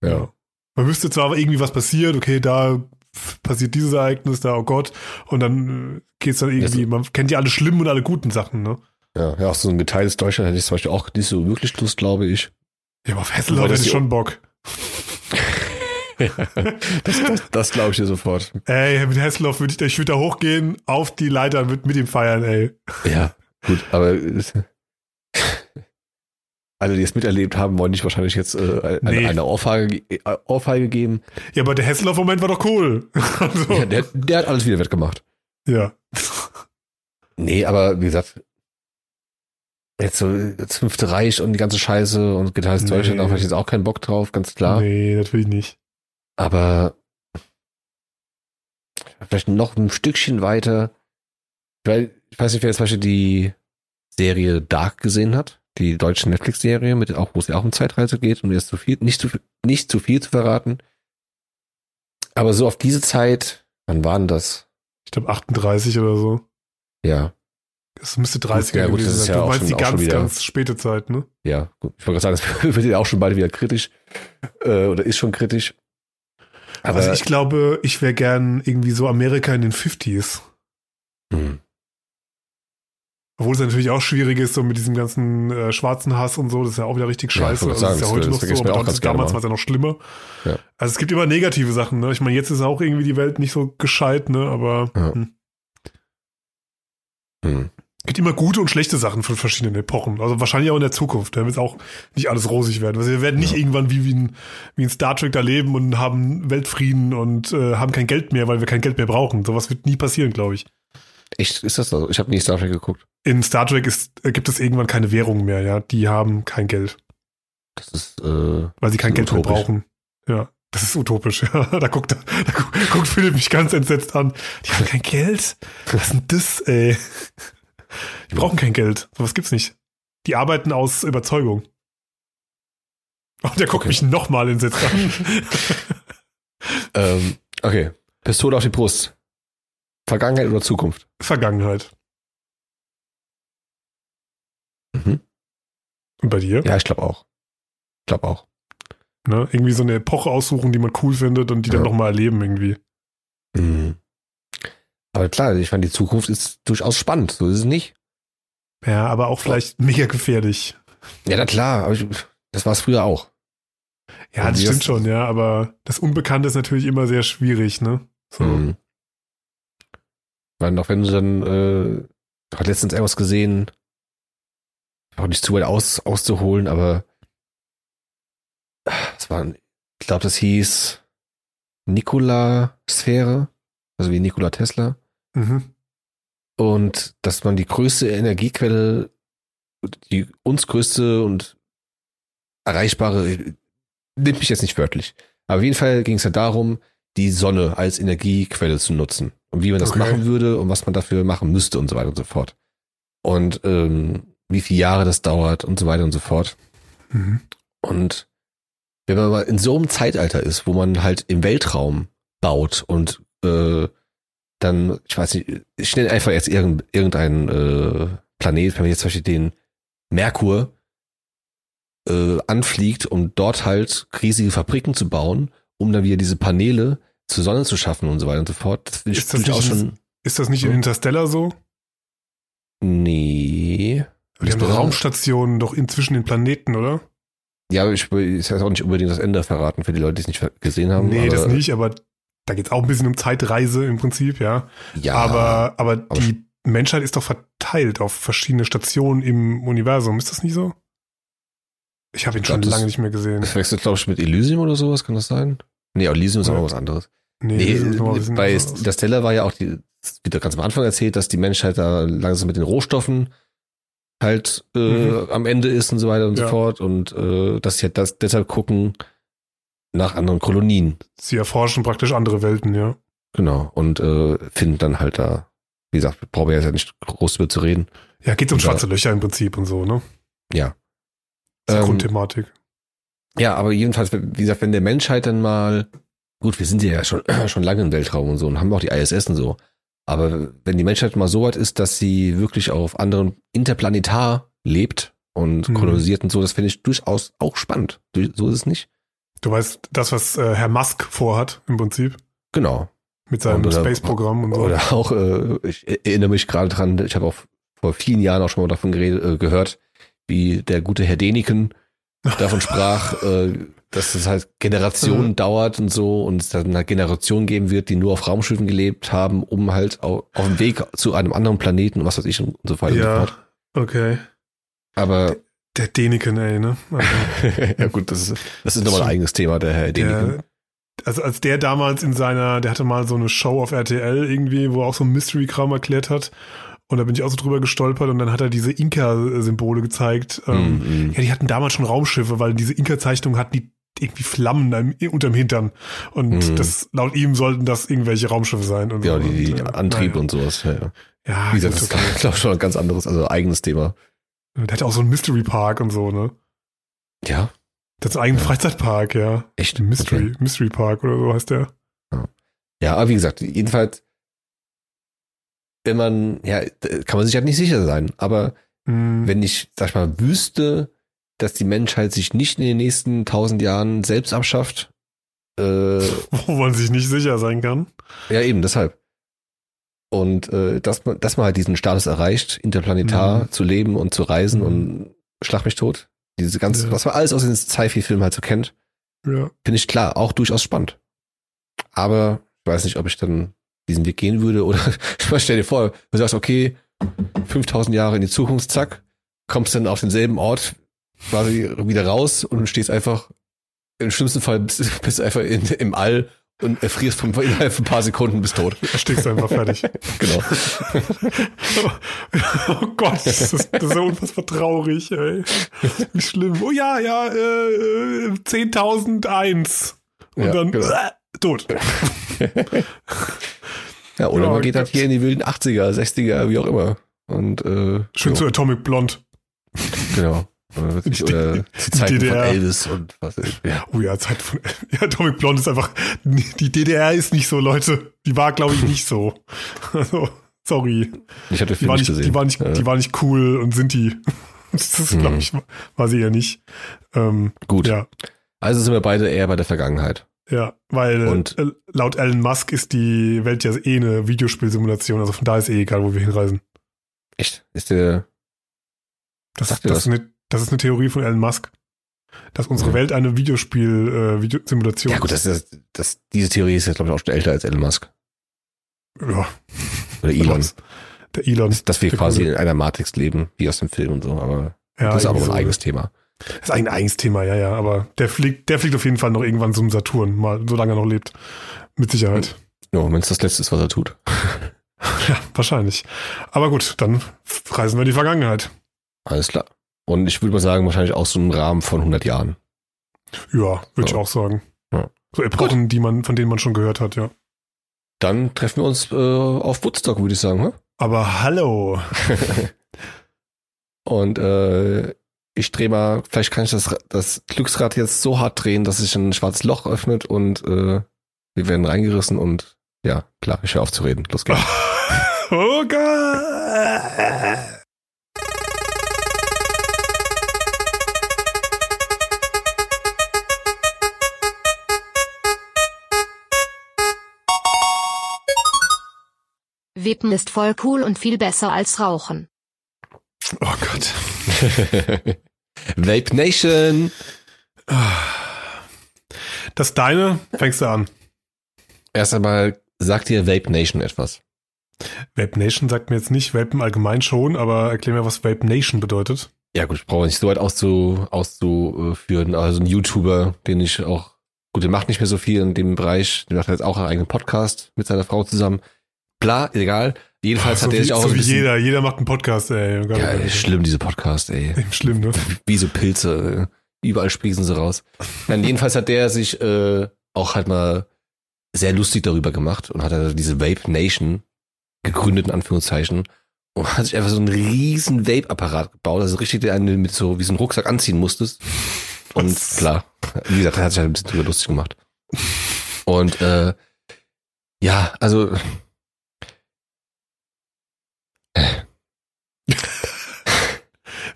Ja. Man wüsste zwar aber irgendwie, was passiert, okay, da passiert dieses Ereignis, da, oh Gott, und dann äh, geht's dann irgendwie, man kennt ja alle schlimmen und alle guten Sachen, ne? Ja, ja, auch so ein geteiltes Deutschland hätte ich zum Beispiel auch nicht so wirklich Lust, glaube ich. Ja, aber auf das hätte ich schon Bock. (laughs) das das, das glaube ich dir sofort. Ey, mit Hasselhoff würde ich, ich würde da hochgehen, auf die Leiter und würd mit ihm feiern, ey. Ja, gut, aber alle, die es miterlebt haben, wollen nicht wahrscheinlich jetzt äh, eine, Nee. eine Ohrfeige, äh, Ohrfeige geben. Ja, aber der Hasselhoff-Moment war doch cool. (laughs) also, Ja, der, der hat alles wieder wettgemacht. ja. Nee, aber wie gesagt, jetzt so das fünfte Reich und die ganze Scheiße und geteiltes Nee. Deutschland, da habe ich jetzt auch keinen Bock drauf, ganz klar. Nee, natürlich nicht. Aber vielleicht noch ein Stückchen weiter. Weil, ich weiß nicht, wer jetzt zum Beispiel die Serie Dark gesehen hat. Die deutsche Netflix-Serie, mit auch, wo es ja auch um Zeitreise geht, um jetzt zu viel, nicht zu, nicht zu viel zu verraten. Aber so auf diese Zeit, wann waren das? Ich glaube 38 oder so. Ja, Das müsste 30 Ja, gut, gewesen sein. ja du meinst schon- die ganz, wieder- ganz späte Zeit, ne? ja. Gut. Ich wollte gerade sagen, das (laughs) wird ja auch schon bald wieder kritisch. Äh, oder ist schon kritisch. Aber also ich glaube, ich wäre gern irgendwie so Amerika in den 50s. hm, Obwohl es natürlich auch schwierig ist, so mit diesem ganzen äh, schwarzen Hass und so, das ist ja auch wieder richtig Ja, ich scheiße. wollte also das ist ja sagen, heute noch so, aber damals mal. war es ja noch schlimmer. Ja. Also es gibt immer negative Sachen, ne? Ich meine, jetzt ist auch irgendwie die Welt nicht so gescheit, ne? Aber Ja. hm. hm. es gibt immer gute und schlechte Sachen von verschiedenen Epochen. Also wahrscheinlich auch in der Zukunft. Da wird es auch nicht alles rosig werden. Also wir werden nicht Ja. irgendwann wie, wie, ein, wie ein Star Trek da leben und haben Weltfrieden und äh, haben kein Geld mehr, weil wir kein Geld mehr brauchen. Sowas wird nie passieren, glaube ich. Echt, ist das so? Ich habe nie Star Trek geguckt. In Star Trek ist, äh, gibt es irgendwann keine Währung mehr, ja. Die haben kein Geld, Das ist, äh, weil sie kein Geld mehr brauchen. Ja, das ist utopisch, (laughs) ja. Da guckt, da gu- guckt Philipp mich ganz entsetzt an. Die haben kein Geld? Was ist denn das, ey? Die brauchen kein Geld. Sowas gibt's nicht. Die arbeiten aus Überzeugung. Und der guckt Okay. mich nochmal entsetzt an. (laughs) ähm, okay. Pistole auf die Brust. Vergangenheit oder Zukunft? Vergangenheit. Mhm. Und bei dir? Ja, ich glaube auch. Ich glaube auch. Ne? Irgendwie so eine Epoche aussuchen, die man cool findet und die dann Ja. nochmal erleben irgendwie. Mhm. Aber klar, ich meine, die Zukunft ist durchaus spannend. So ist es nicht. Ja, aber auch vielleicht mega gefährlich. Ja, na klar, aber ich, das war es früher auch. Ja, das stimmt das- schon, ja, aber das Unbekannte ist natürlich immer sehr schwierig, ne? So. Mhm. Weil noch wenn du dann, äh, hab letztens irgendwas gesehen, auch nicht zu weit aus, auszuholen, aber es war, ich glaube, das hieß Nikola-Sphäre, also wie Nikola Tesla. Mhm. Und dass man die größte Energiequelle, die uns größte und erreichbare, nimmt mich jetzt nicht wörtlich. Aber auf jeden Fall ging es ja darum, die Sonne als Energiequelle zu nutzen. Und wie man das Okay. machen würde und was man dafür machen müsste und so weiter und so fort. Und ähm, wie viele Jahre das dauert und so weiter und so fort. Mhm. Und wenn man mal in so einem Zeitalter ist, wo man halt im Weltraum baut und äh, dann, ich weiß nicht, ich nenne einfach jetzt irgend, irgendeinen äh, Planet, wenn man jetzt zum Beispiel den Merkur äh, anfliegt, um dort halt riesige Fabriken zu bauen, um dann wieder diese Paneele zur Sonne zu schaffen und so weiter und so fort. Das Ist das nicht schon. Ist das nicht in Mhm. Interstellar so? Nee. Die haben doch? Raumstationen doch inzwischen den Planeten, oder? Ja, aber ich will jetzt auch nicht unbedingt das Ende verraten für die Leute, die es nicht gesehen haben. nee, aber, das nicht, aber da geht es auch ein bisschen um Zeitreise im Prinzip, ja. Ja, aber, aber aber- die Menschheit ist doch verteilt auf verschiedene Stationen im Universum. Ist das nicht so? Ich habe ihn Ich glaub, schon lange nicht mehr gesehen. Das wechselt, glaube ich, mit Elysium oder sowas, kann das sein? Nee, Elysium ist Ja. auch was anderes. Nee, Nee, das bei anderes. Interstellar war ja auch die, wieder ganz am Anfang erzählt, dass die Menschheit da langsam mit den Rohstoffen halt äh, Mhm. am Ende ist und so weiter und Ja. so fort und äh, dass sie halt das deshalb gucken nach anderen Kolonien. Sie erforschen praktisch andere Welten, ja. Genau. Und äh, finden dann halt da, wie gesagt, brauchen wir jetzt ja nicht groß über zu reden. Ja, geht um Und da- schwarze Löcher im Prinzip und so, ne? Ja. Das ist die Ähm, Grundthematik. Ja, aber jedenfalls, wie gesagt, wenn der Menschheit dann mal, gut, wir sind ja schon, (clears throat) schon lange im Weltraum und so und haben auch die ISS und so, aber wenn die Menschheit mal so weit ist, dass sie wirklich auf anderen Interplanetar lebt und Mhm. kolonisiert und so, das finde ich durchaus auch spannend. So ist es nicht. Du weißt, das, was äh, Herr Musk vorhat, im Prinzip, Genau. mit seinem Space-Programm und so. Oder auch, äh, ich erinnere mich gerade dran, ich habe auch vor vielen Jahren auch schon mal davon geredet, äh, gehört, wie der gute Herr Deniken davon sprach, äh, dass es halt Generationen Mhm. dauert und so und es dann halt Generationen geben wird, die nur auf Raumschiffen gelebt haben, um halt au- auf dem Weg zu einem anderen Planeten und was weiß ich und so weiter ja, okay. Aber Der Deniken, ey, ne? Also, (laughs) ja gut, das ist, das ist nochmal ein eigenes Thema, der Herr Deniken. der, also als der damals in seiner, der hatte mal so eine Show auf RTL irgendwie, wo er auch so ein Mystery-Kram erklärt hat. Und da bin ich auch so drüber gestolpert und dann hat er diese Inka-Symbole gezeigt. Ähm, Mm, mm. Ja, die hatten damals schon Raumschiffe, weil diese Inka-Zeichnung hatten die irgendwie Flammen am- unterm Hintern. Und Mhm. das, laut ihm sollten das irgendwelche Raumschiffe sein. Und Ja, so. die, die und, äh, Antriebe naja. und sowas. Ja, ja. Ja, Wie gesagt, das okay. ist, (laughs) glaube ich, schon ein ganz anderes, also eigenes Thema. Der hat ja auch so einen Mystery Park und so, ne? Ja, Der hat einen eigenen Freizeitpark, ja. echt. Mystery, Okay. Mystery Park oder so heißt der. Ja, aber wie gesagt, jedenfalls, wenn man, ja, kann man sich halt nicht sicher sein. Aber Mhm. wenn ich, sag ich mal, wüsste, dass die Menschheit sich nicht in den nächsten tausend Jahren selbst abschafft, äh, (laughs) Wo man sich nicht sicher sein kann. ja eben, deshalb. Und äh, dass man, dass man halt diesen Status erreicht, interplanetar Mhm. zu leben und zu reisen Mhm. und schlag mich tot. Diese ganze, Ja. was man alles aus den Sci-Fi-Filmen halt so kennt, Ja. finde ich klar, auch durchaus spannend. Aber ich weiß nicht, ob ich dann diesen Weg gehen würde oder (laughs) stell dir vor, du sagst, okay, 5000 Jahre in die Zukunft, zack, kommst dann auf denselben Ort quasi wieder raus und stehst einfach, im schlimmsten Fall bist, (laughs) bist du einfach in, im All und erfrierst von, innerhalb von ein paar Sekunden bist tot. (laughs) Stickst einfach fertig. Genau. oh Gott, das ist, das ist ja unfassbar traurig, ey. Wie schlimm. Oh ja, ja, äh, äh, 10.00001. Und Ja, dann genau. äh, tot. Ja, oder Ja, man geht halt hier in die wilden 80er, 60er, wie auch immer. Und äh, Schön ja, zu Atomic Blonde. Genau. Oder, (laughs) Die- oder die Zeiten DDR. von Elvis und was. Ja. Oh ja, Zeit von. (laughs) Ja, Atomic Blonde ist einfach. Die DDR ist nicht so, Leute. Die war, glaube ich, nicht so. (laughs) Also, sorry. Ich hatte war nicht gesehen. die war nicht, Ja. die war nicht cool und sind die. Das ist, glaube ich, war sie ja nicht. Ähm, Gut. ja, Also sind wir beide eher bei der Vergangenheit. Ja, weil Und- äh, laut Elon Musk ist die Welt ja eh eine Videospielsimulation, also von da ist eh egal, wo wir hinreisen. Echt? Ist der. Das, das, das? Ist eine, das ist eine Theorie von Elon Musk. Dass unsere. Welt eine Videospiel, äh, Videosimulation Ja gut, das ist das, diese Theorie ist jetzt, glaube ich, auch schon älter als Elon Musk. Ja, Oder Elon. der Elon. Dass wir quasi Gute. in einer Matrix leben, wie aus dem Film und so, aber ja, das ist aber ein so. eigenes Thema. Das ist ein eigenes Thema, ja, ja. Aber der fliegt, der fliegt auf jeden Fall noch irgendwann zum Saturn, mal, solange er noch lebt. Mit Sicherheit. Ja, wenn es das Letzte ist, was er tut. (laughs) Ja, wahrscheinlich. Aber gut, dann reisen wir in die Vergangenheit. Alles klar. Und ich würde mal sagen, wahrscheinlich auch so einen Rahmen von 100 Jahren. Ja, würde ich Ja. auch sagen. Ja. So Epochen, die man, von denen man schon gehört hat, ja. Dann treffen wir uns äh, auf Woodstock, würde ich sagen. Ne? Aber hallo. (laughs) Und äh, ich drehe mal, vielleicht kann ich das, das Glücksrad jetzt so hart drehen, dass sich ein schwarzes Loch öffnet und äh, wir werden reingerissen und ja, klar, ich höre auf zu reden. Los geht's. (laughs) Oh Gott. Wippen ist voll cool und viel besser als Rauchen. Oh Gott. (laughs) Vape Nation. Das deine, fängst du an. Erst einmal sagt dir Vape Nation etwas. Vape Nation sagt mir jetzt nicht, Vapen allgemein schon, aber erklär mir, was Vape Nation bedeutet. Ja gut, ich brauche nicht so weit auszu, auszuführen. Also ein YouTuber, den ich auch, gut, der macht nicht mehr so viel in dem Bereich. Der macht jetzt auch einen eigenen Podcast mit seiner Frau zusammen. Bla, egal. Jedenfalls so hat er wie, sich auch so ein wie bisschen, jeder, jeder macht einen Podcast, ey. Oh Gott, Ja, oh Gott. schlimm, diese Podcast, ey. Eben (laughs) Schlimm, ne? Wie so Pilze. äh, Überall sprießen sie raus. Dann jedenfalls hat der sich äh, auch halt mal sehr lustig darüber gemacht und hat er diese Vape Nation gegründet, in Anführungszeichen. Und hat sich einfach so einen riesen Vape-Apparat gebaut, also richtig der einen mit so, wie so einen Rucksack anziehen musstest. Und Was? klar, wie gesagt, er hat sich halt ein bisschen drüber lustig gemacht. Und äh, ja, also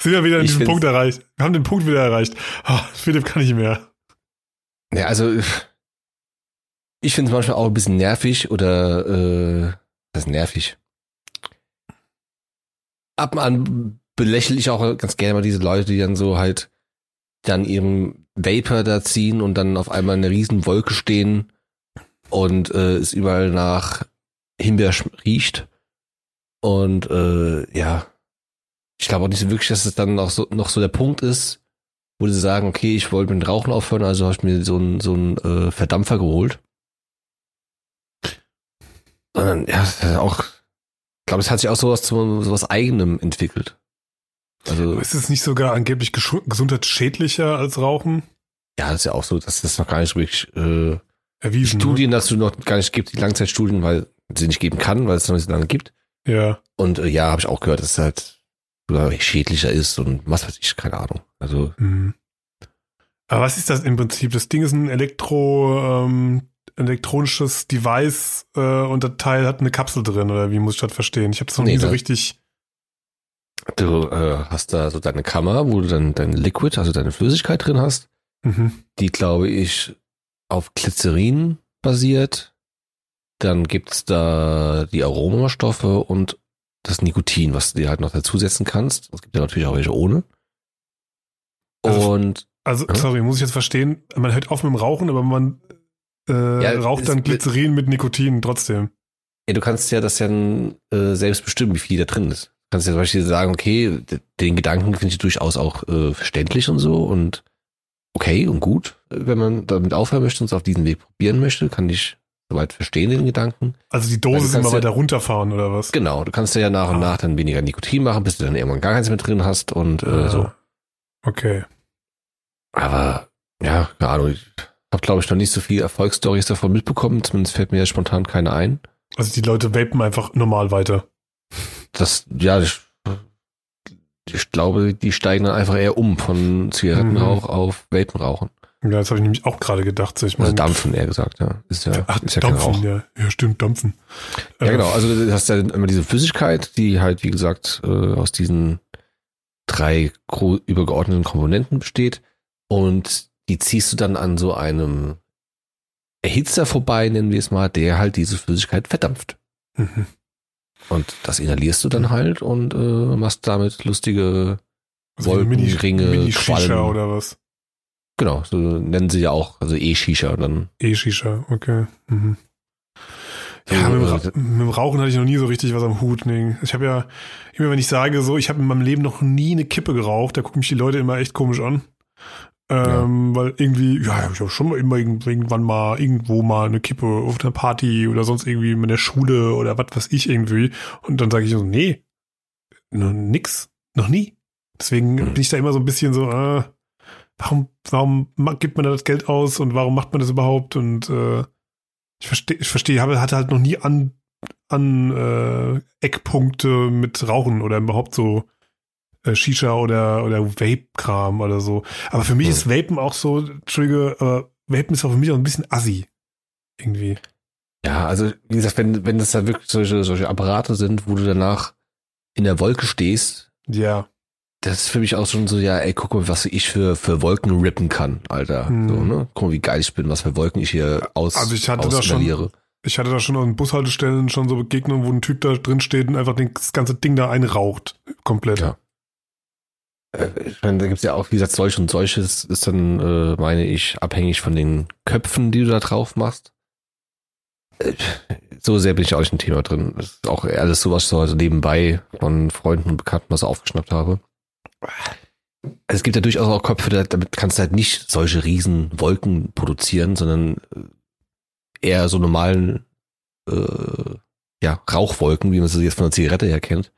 Sind wir wieder in Ich diesem Punkt erreicht. Wir haben den Punkt wieder erreicht. Ah, Philipp kann nicht mehr. Ja, also ich finde es manchmal auch ein bisschen nervig oder äh, das ist nervig. Ab und an belächle ich auch ganz gerne mal diese Leute, die dann so halt dann ihren Vapor da ziehen und dann auf einmal in einer riesen Wolke stehen und äh, es überall nach Himbeer riecht. Und äh, ja, ich glaube auch nicht so wirklich, dass es dann auch so, noch so der Punkt ist, wo sie sagen, okay, ich wollte mit dem Rauchen aufhören, also habe ich mir so einen so einen, äh, Verdampfer geholt. Sondern ja, auch, ich glaube, es hat sich auch sowas zu sowas eigenem entwickelt. Also Ist es nicht sogar angeblich gesundheitsschädlicher als Rauchen? Ja, das ist ja auch so, dass das noch gar nicht wirklich äh, Erwiesen. ne? Studien dazu noch gar nicht gibt, die Langzeitstudien, weil sie nicht geben kann, weil es noch nicht so lange gibt. Ja. Und äh, ja, habe ich auch gehört, dass es halt sogar schädlicher ist und was weiß ich, keine Ahnung. Also Mhm. Aber was ist das im Prinzip? Das Ding ist ein Elektro, ähm, elektronisches Device äh, und das Teil hat eine Kapsel drin, oder wie muss ich das verstehen? Ich habe das noch Nee, nie so richtig. du äh, hast da so deine Kammer, wo du dann dein Liquid, also deine Flüssigkeit drin hast, Mhm. die glaube ich auf Glycerin basiert. Dann gibt's da die Aromastoffe und das Nikotin, was du dir halt noch dazusetzen kannst. Es gibt ja natürlich auch welche ohne. Also- und Also, Ja. sorry, muss ich jetzt verstehen, man hört auf mit dem Rauchen, aber man äh, Ja, raucht dann Glycerin mit Nikotin trotzdem. Ja, du kannst ja das ja äh, selbst bestimmen, wie viel da drin ist. Du kannst ja zum Beispiel sagen, okay, den Gedanken finde ich durchaus auch äh, verständlich und so und okay und gut, wenn man damit aufhören möchte und es auf diesen Weg probieren möchte, kann ich soweit verstehen, den Gedanken. Also die du Dosis immer ja- weiter runterfahren, oder was? Genau, du kannst ja nach und Ah. nach dann weniger Nikotin machen, bis du dann irgendwann gar keins mehr drin hast und äh, so. Ah. Okay. Aber ja, keine Ahnung, ich habe glaube ich noch nicht so viele Erfolgsstories davon mitbekommen, zumindest fällt mir jetzt spontan keine ein. Also die Leute vapen einfach normal weiter. das, ja, ich, ich glaube, die steigen dann einfach eher um von Zigarettenrauch auf Vapenrauchen. Ja, das habe ich nämlich auch gerade gedacht. So, ich Also dampfen, eher gesagt, ja. Ist ja, Ach, ist ja dampfen, ja. Ja, stimmt, dampfen. Ja, Äh, genau. Also du hast ja immer diese Flüssigkeit, die halt, wie gesagt, äh, aus diesen drei übergeordneten Komponenten besteht. Und die ziehst du dann an so einem Erhitzer vorbei, nennen wir es mal, der halt diese Flüssigkeit verdampft. Mhm. Und das inhalierst du dann halt und äh, machst damit lustige Also Wolken, Mini, Ringe, Mini Qualm. oder was? Genau, so nennen sie ja auch, also E-Shisha dann. E-Shisha, okay. Mhm. Ja, Ja, mit, dem Ra- mit dem Rauchen hatte ich noch nie so richtig was am Hut. Nee. Ich habe ja, immer wenn ich sage so, ich habe in meinem Leben noch nie eine Kippe geraucht, da gucken mich die Leute immer echt komisch an. Ähm, Weil irgendwie, ja, ich habe schon mal immer irgend- irgendwann mal irgendwo mal eine Kippe auf einer Party oder sonst irgendwie in der Schule oder was weiß ich irgendwie. Und dann sage ich so, nee, nix, noch nie. Deswegen Hm. bin ich da immer so ein bisschen so, äh, warum, warum gibt man da das Geld aus und warum macht man das überhaupt? Und äh, ich verstehe, ich verstehe, habe hatte halt noch nie an, an äh, Eckpunkte mit Rauchen oder überhaupt so äh, Shisha oder, oder Vape-Kram oder so. Aber für mich Hm. ist Vapen auch so, Entschuldige, aber Vapen ist auch für mich auch ein bisschen assi. Irgendwie. Ja, also wie gesagt, wenn, wenn das da wirklich solche, solche Apparate sind, wo du danach in der Wolke stehst, Ja. Das ist für mich auch schon so, ja, ey, guck mal, was ich für, für Wolken rippen kann, Alter. Hm. So, ne? Guck mal, wie geil ich bin, was für Wolken ich hier aus, Also ich hatte da schon-. Ich hatte da schon an Bushaltestellen schon so Begegnungen, wo ein Typ da drin steht und einfach das ganze Ding da einraucht. Komplett. Ja. Äh, Ich meine, da gibt's ja auch, wie gesagt, solche und solches ist dann, äh, meine ich, abhängig von den Köpfen, die du da drauf machst. Äh, So sehr bin ich auch nicht im Thema drin. Das ist auch alles sowas so also nebenbei von Freunden und Bekannten, was ich aufgeschnappt habe. Also es gibt ja durchaus auch Köpfe, da- damit kannst du halt nicht solche riesen Wolken produzieren, sondern äh, eher so normalen äh, ja, Rauchwolken, wie man sie jetzt von der Zigarette her kennt.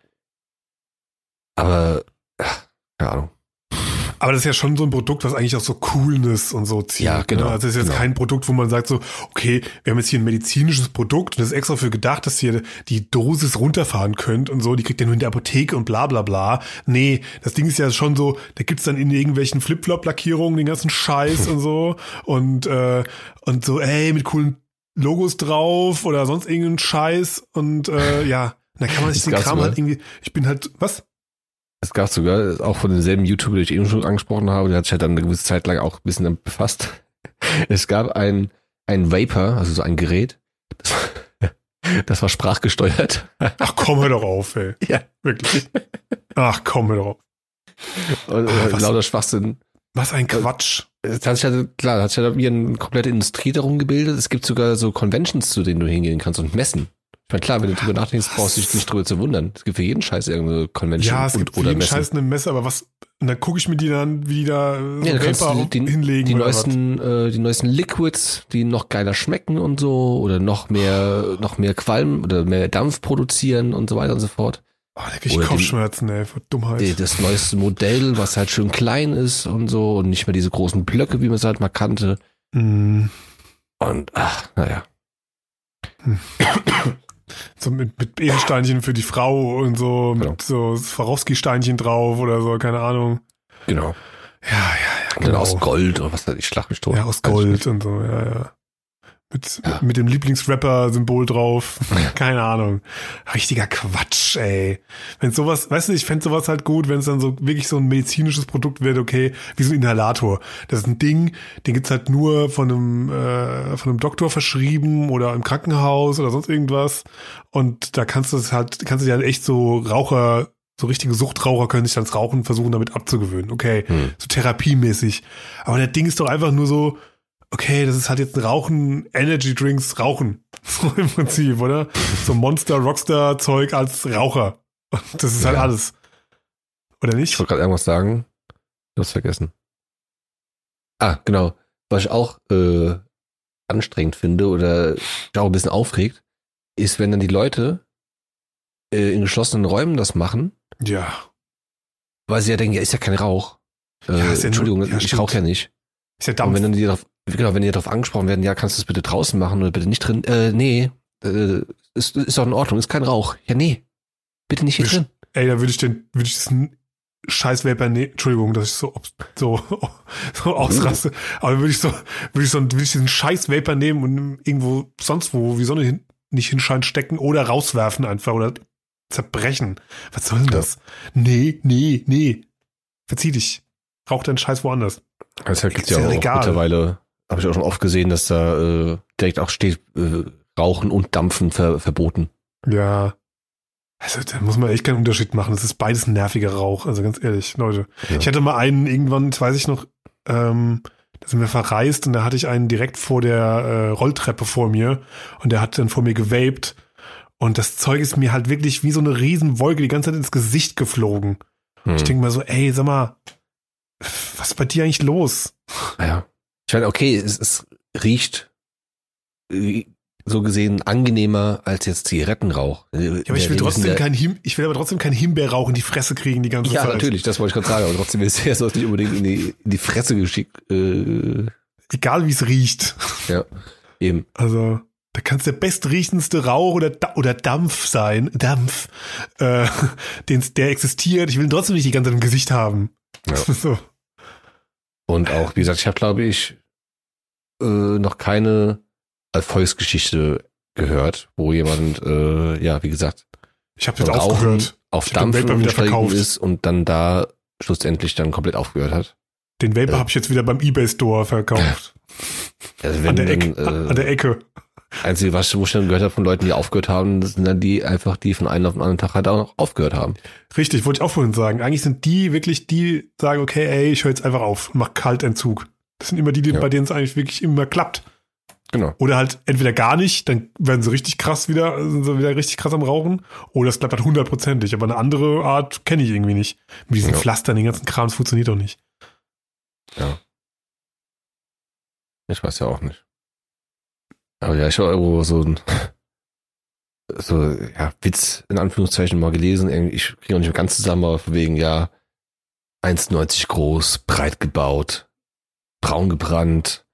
Aber, keine Ahnung. Aber das ist ja schon so ein Produkt, was eigentlich auch so Coolness und so zieht. Ja, genau, Ne? Also es ist jetzt genau. kein Produkt, wo man sagt so, okay, wir haben jetzt hier ein medizinisches Produkt und das ist extra für gedacht, dass ihr die Dosis runterfahren könnt und so, die kriegt ihr nur in der Apotheke und bla bla bla. Nee, das Ding ist ja schon so, da gibt's dann in irgendwelchen Flip-Flop-Lackierungen den ganzen Scheiß und so und, äh, und so, ey, mit coolen Logos drauf oder sonst irgendeinen Scheiß und äh, ja, da kann man sich Das den Kram halt irgendwie, ich bin halt, was? Es gab sogar, auch von demselben YouTuber, den ich eben schon angesprochen habe, der hat sich halt dann eine gewisse Zeit lang auch ein bisschen damit befasst. (laughs) Es gab ein, ein Vapor, also so ein Gerät, das, (laughs) das war sprachgesteuert. Ach komm, hör doch auf, ey. Ja. Wirklich. Ach komm, hör doch auf. Und, äh, was- Äh, lauter Schwachsinn. Was ein Quatsch. Es hat sich halt, klar, da hat sich halt wie eine komplette Industrie darum gebildet. Es gibt sogar so Conventions, zu denen du hingehen kannst und messen. Ich meine, klar, wenn du drüber nachdenkst, brauchst du dich nicht drüber zu wundern. Es gibt für jeden Scheiß irgendeine Convention Ja, es und, gibt für oder jeden Messen. Scheiß eine Messe, aber was, und dann gucke ich mir die dann, wie die da so Ja, Vapor die, hinlegen die neuesten, äh, die neuesten Liquids, die noch geiler schmecken und so, oder noch mehr, noch mehr Qualm oder mehr Dampf produzieren und so weiter und so fort. Oh, da krieg ich Oder den- Kopfschmerzen, ey, vor Dummheit. das neueste Modell, was halt schön klein ist und so und nicht mehr diese großen Blöcke, wie man es halt mal kannte. Mm. Und ach, naja. So mit, mit Edelsteinchen für die Frau und so, Genau. mit so Swarovski-Steinchen drauf oder so, keine Ahnung. Genau. Ja, ja, ja, Und dann aus Gold oder was weiß ich, schlag mich tot. Ja, aus Gold und so, ja, ja. Mit, Ja. mit dem Lieblingsrapper-Symbol drauf. Keine Ahnung. Richtiger Quatsch, ey. Wenn sowas, weißt du, ich fände sowas halt gut, wenn es dann so wirklich so ein medizinisches Produkt wird, okay, wie so ein Inhalator. Das ist ein Ding, den gibt's halt nur von einem, äh, von einem Doktor verschrieben oder im Krankenhaus oder sonst irgendwas. Und da kannst du es halt, kannst du dir halt echt so Raucher, so richtige Suchtraucher können sich dann das Rauchen versuchen, damit abzugewöhnen. Okay, Hm. so therapiemäßig. Aber das Ding ist doch einfach nur so, okay, das ist halt jetzt ein Rauchen, Energy Drinks, Rauchen. (laughs) So im Prinzip, oder? So Monster, Rockstar Zeug als Raucher. Und das ist halt Ja. alles. Oder Ich nicht? wollte gerade irgendwas sagen. Du hast vergessen. Ah, genau. Was ich auch äh, anstrengend finde oder auch ein bisschen aufregt, ist, wenn dann die Leute äh, in geschlossenen Räumen das machen, Ja. weil sie ja denken, ja, ist ja kein Rauch. Äh, Ja, ist ja nur- Entschuldigung, ja, ich stimmt. rauche ja nicht. Ist ja Und Dampf. wenn dann die darauf, genau, wenn die darauf angesprochen werden, ja, kannst du es bitte draußen machen oder bitte nicht drin? Äh, nee, äh, ist, ist doch in Ordnung, ist kein Rauch. Ja, nee, bitte nicht hier Wisch- drin. Ey, da würde ich den, würde ich diesen scheiß Vapor nehmen. Entschuldigung, dass ich so, so, (laughs) so ausraste. Aber würde ich so, würde ich so, würde ich diesen scheiß Vapor nehmen und irgendwo sonst wo, wie Sonne hin, nicht hinscheint, stecken oder rauswerfen einfach oder zerbrechen. Was soll denn Ja. das? Nee, nee, nee. Verzieh dich. Rauch deinen Scheiß woanders. Also gibt Ist ja auch egal. mittlerweile, habe ich auch schon oft gesehen, dass da äh, direkt auch steht, äh, Rauchen und Dampfen ver verboten. Ja. Also, da muss man echt keinen Unterschied machen. Das ist beides ein nerviger Rauch. Also ganz ehrlich, Leute. Ja. Ich hatte mal einen irgendwann, das weiß ich noch, ähm, da sind wir verreist und da hatte ich einen direkt vor der äh, Rolltreppe vor mir und der hat dann vor mir gewaped und das Zeug ist mir halt wirklich wie so eine Riesenwolke die ganze Zeit ins Gesicht geflogen. Hm. Ich denke mal so, ey, sag mal, was ist bei dir eigentlich los? ja. Ich meine, okay, es, es riecht äh, so gesehen angenehmer als jetzt Zigarettenrauch. Ja, aber ich will trotzdem kein Him ich will aber trotzdem keinen Himbeerrauch in die Fresse kriegen die ganze Ja, Zeit. natürlich, das wollte ich gerade sagen, aber trotzdem ist es nicht unbedingt in die, in die Fresse geschickt. Äh, Egal wie es riecht. ja, eben. Also, da kann es der bestriechendste Rauch oder, oder Dampf sein, Dampf, äh, (laughs) den's, der existiert. Ich will ihn trotzdem nicht die ganze Zeit im Gesicht haben. Ja. (laughs) So. Und auch, wie gesagt, ich habe, glaube ich, äh, noch keine Erfolgsgeschichte gehört, wo jemand, äh, ja, wie gesagt, Ich habe jetzt aufgehört. auf wieder umgestiegen verkauft. ist und dann da schlussendlich dann komplett aufgehört hat. Den Vapor Äh. habe ich jetzt wieder beim Ebay Store verkauft. Also an, wenn der dann, Ecke, an der äh, Ecke. einzige, was wo ich dann gehört habe von Leuten, die aufgehört haben, sind dann die einfach, die von einem auf den anderen Tag halt auch noch aufgehört haben. Richtig, wollte ich auch vorhin sagen. Eigentlich sind die wirklich die, sagen, okay, ey, ich höre jetzt einfach auf, mach Kaltentzug. Das sind immer die, die Ja. bei denen es eigentlich wirklich immer klappt. Genau. Oder halt entweder gar nicht, dann werden sie richtig krass wieder, sind sie wieder richtig krass am Rauchen. Oder es klappt halt hundertprozentig. Aber eine andere Art kenne ich irgendwie nicht. Mit diesen Ja. Pflastern, den ganzen Kram, das funktioniert doch nicht. Ja. Ich weiß ja auch nicht. Aber ja, ich habe irgendwo so ein (laughs) so, ja, Witz in Anführungszeichen mal gelesen. Ich kriege auch nicht mehr ganz zusammen, aber wegen, ja, 1,90 groß, breit gebaut, braun gebrannt.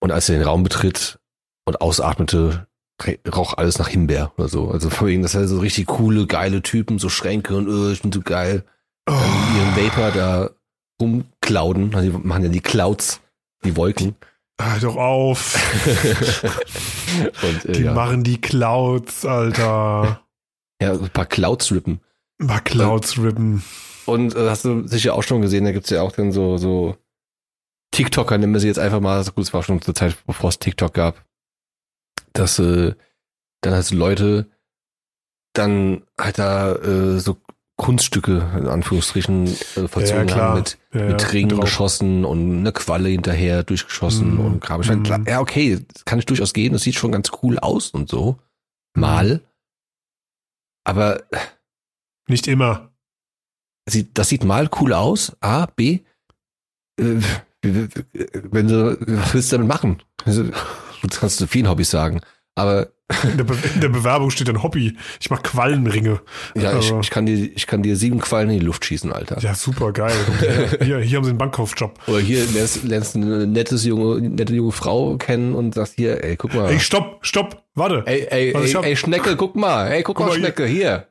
Und als er den Raum betritt und ausatmete, roch alles nach Himbeer oder so. Also von wegen, das sind so richtig coole, geile Typen, so Schränke und äh, ich bin so geil. Dann Oh, ihren Vapor da rumklauden. Also die machen ja die Clouds, die Wolken. hör doch auf. (laughs) und äh, Die ja. machen die Clouds, Alter. ja, ein paar Clouds rippen. Mal Clouds rippen. Und äh, hast du sicher auch schon gesehen, da gibt's ja auch dann so, so TikToker, nennen wir sie jetzt einfach mal, so gut, es war schon zur Zeit, bevor es TikTok gab, dass äh, dann halt so Leute dann halt da äh, so Kunststücke, in Anführungsstrichen, äh, verzogen klar. haben mit Ja, mit ja, drauf. geschossen und eine Qualle hinterher durchgeschossen Mhm. und Kram. Ich meine, klar, ja, okay, das kann ich durchaus gehen, das sieht schon ganz cool aus und so. Mal. Aber Nicht immer. sieht, das sieht mal cool aus. A, B, äh, wenn du, was willst du damit machen? Also, das kannst du vielen Hobbys sagen. Aber in, der Be in der Bewerbung steht ein Hobby. Ich mach Quallenringe. Ja, ich, Also- ich, kann dir, ich kann dir sieben Quallen in die Luft schießen, Alter. Ja, super geil. Hier, hier haben sie einen Bankkaufjob. Oder hier lernst, lernst eine nettes junge, nette junge Frau kennen und sagst hier, ey, guck mal. Ey, stopp, stopp, warte. ey, ey, Warte, ich ey, ey, Schnecke, guck mal. Ey, guck, Guck mal, mal hier. Schnecke, hier.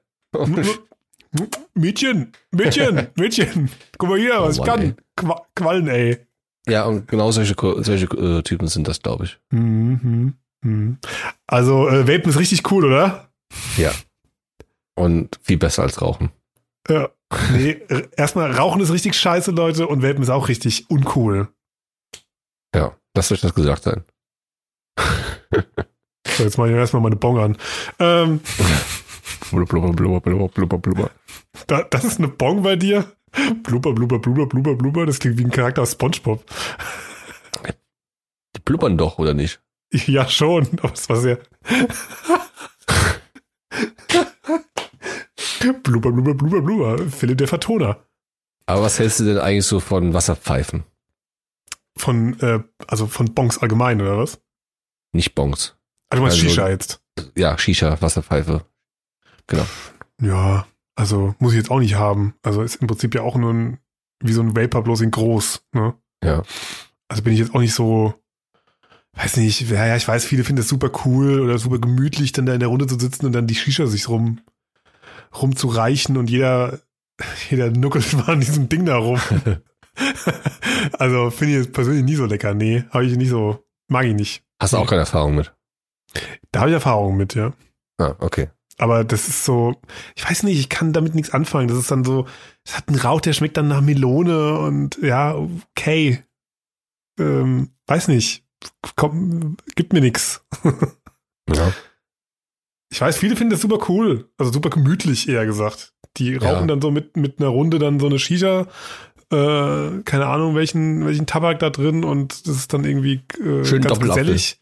Mädchen, Mädchen, Mädchen. (laughs) Guck mal hier, was Oh ich Mann, kann. ey. Qua Quallen, ey. Ja, und genau solche, solche äh, Typen sind das, glaube ich. Mhm, mhm. Also, äh, Vapen ist richtig cool, oder? Ja. Und viel besser als Rauchen. Ja. Nee, erstmal, Rauchen ist richtig scheiße, Leute, und Vapen ist auch richtig uncool. Ja, lasst euch das gesagt sein. So, jetzt mache ich erstmal meine Bong an. Ähm, Blubber, (laughs) blubber, blubber, blubber, blubber, blubber. da, das ist eine Bong bei dir? Blubber, blubber, blubber, blubber, blubber. Das klingt wie ein Charakter aus Spongebob. Die blubbern doch, oder nicht? Ja, schon, aber es war sehr. blubber, blubber, blubber, blubber. Philipp der Vertoner. Aber was hältst du denn eigentlich so von Wasserpfeifen? Von, äh, also von Bongs allgemein, oder was? Nicht Bongs. Also, du meinst Also- Shisha jetzt. Ja, Shisha, Wasserpfeife. Genau. Ja, also muss ich jetzt auch nicht haben. Also ist im Prinzip ja auch nur ein, wie so ein Vapor, bloß in groß. Ne? Ja. Also bin ich jetzt auch nicht so, weiß nicht, ja, ja, ich weiß, viele finden es super cool oder super gemütlich, dann da in der Runde zu sitzen und dann die Shisha sich rum, rumzureichen und jeder, (laughs) jeder nuckelt mal an diesem Ding da rum. (laughs) also finde ich jetzt persönlich nie so lecker. Nee, habe ich nicht so, mag ich nicht. Hast du auch keine Erfahrung mit? Da habe ich Erfahrung mit, ja. Ah, okay. Aber das ist so, ich weiß nicht, ich kann damit nichts anfangen. Das ist dann so, es hat einen Rauch, der schmeckt dann nach Melone und ja, okay. Ähm, weiß nicht. Komm, gibt mir nichts. Ja. Ich weiß, viele finden das super cool. Also super gemütlich, eher gesagt. Die rauchen Ja. dann so mit, mit einer Runde dann so eine Shisha, äh, keine Ahnung, welchen, welchen Tabak da drin und das ist dann irgendwie äh, Schön ganz Doppelapfel. gesellig.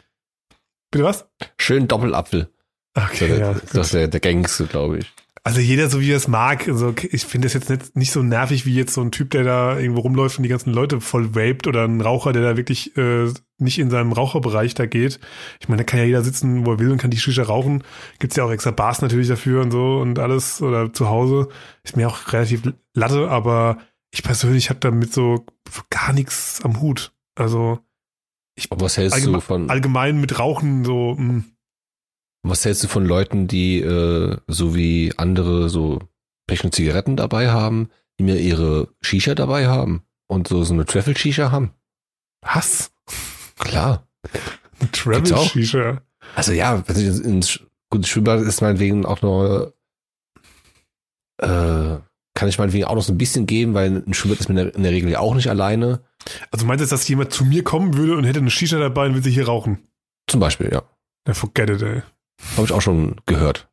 Bitte was? Schön Doppelapfel. Okay, das, ja. das ist der, der gängigste, glaube ich. Also jeder so wie er es mag. Also ich finde das jetzt nicht, nicht so nervig wie jetzt so ein Typ, der da irgendwo rumläuft und die ganzen Leute voll vaped oder ein Raucher, der da wirklich äh, nicht in seinem Raucherbereich da geht. Ich meine, da kann ja jeder sitzen, wo er will und kann die Shisha rauchen. Gibt's ja auch extra Bars natürlich dafür und so und alles oder zu Hause. Ist mir auch relativ latte, aber ich persönlich habe damit so gar nichts am Hut. Also Aber was hältst allgeme du von allgemein mit Rauchen so, mh. Was hältst du von Leuten, die äh, so wie andere so Päckchen Zigaretten dabei haben, die mir ihre Shisha dabei haben und so so eine Travel Shisha haben? was? (laughs) Klar. Ein auch? Travel-Shisha. Also ja, wenn ich ins- ins gutes Schwimmbad ist meinetwegen auch noch äh, kann ich meinetwegen auch noch so ein bisschen geben, weil ein Schwimmbad ist mir in der, Regel ja auch nicht alleine. Also meinst du, dass jemand zu mir kommen würde und hätte eine Shisha dabei und würde sie hier rauchen? Zum Beispiel, ja. Na, forget it, ey. Habe ich auch schon gehört.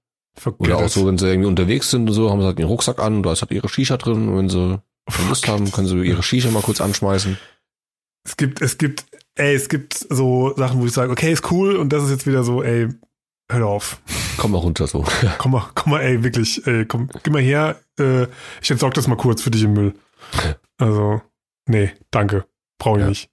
Oder auch so, wenn sie irgendwie unterwegs sind und so, haben sie halt ihren Rucksack an, da ist halt ihre Shisha drin und wenn sie Lust haben, können sie ihre Shisha mal kurz anschmeißen. Es gibt, es gibt, ey, es gibt so Sachen, wo ich sage, okay, ist cool und das ist jetzt wieder so, ey, hör auf. Komm mal runter so. (laughs) Komm mal, komm mal, ey, wirklich, ey, komm, geh mal her, äh, ich entsorg das mal kurz für dich im Müll. (laughs) Also, nee, danke. Brauche ich Ja. nicht.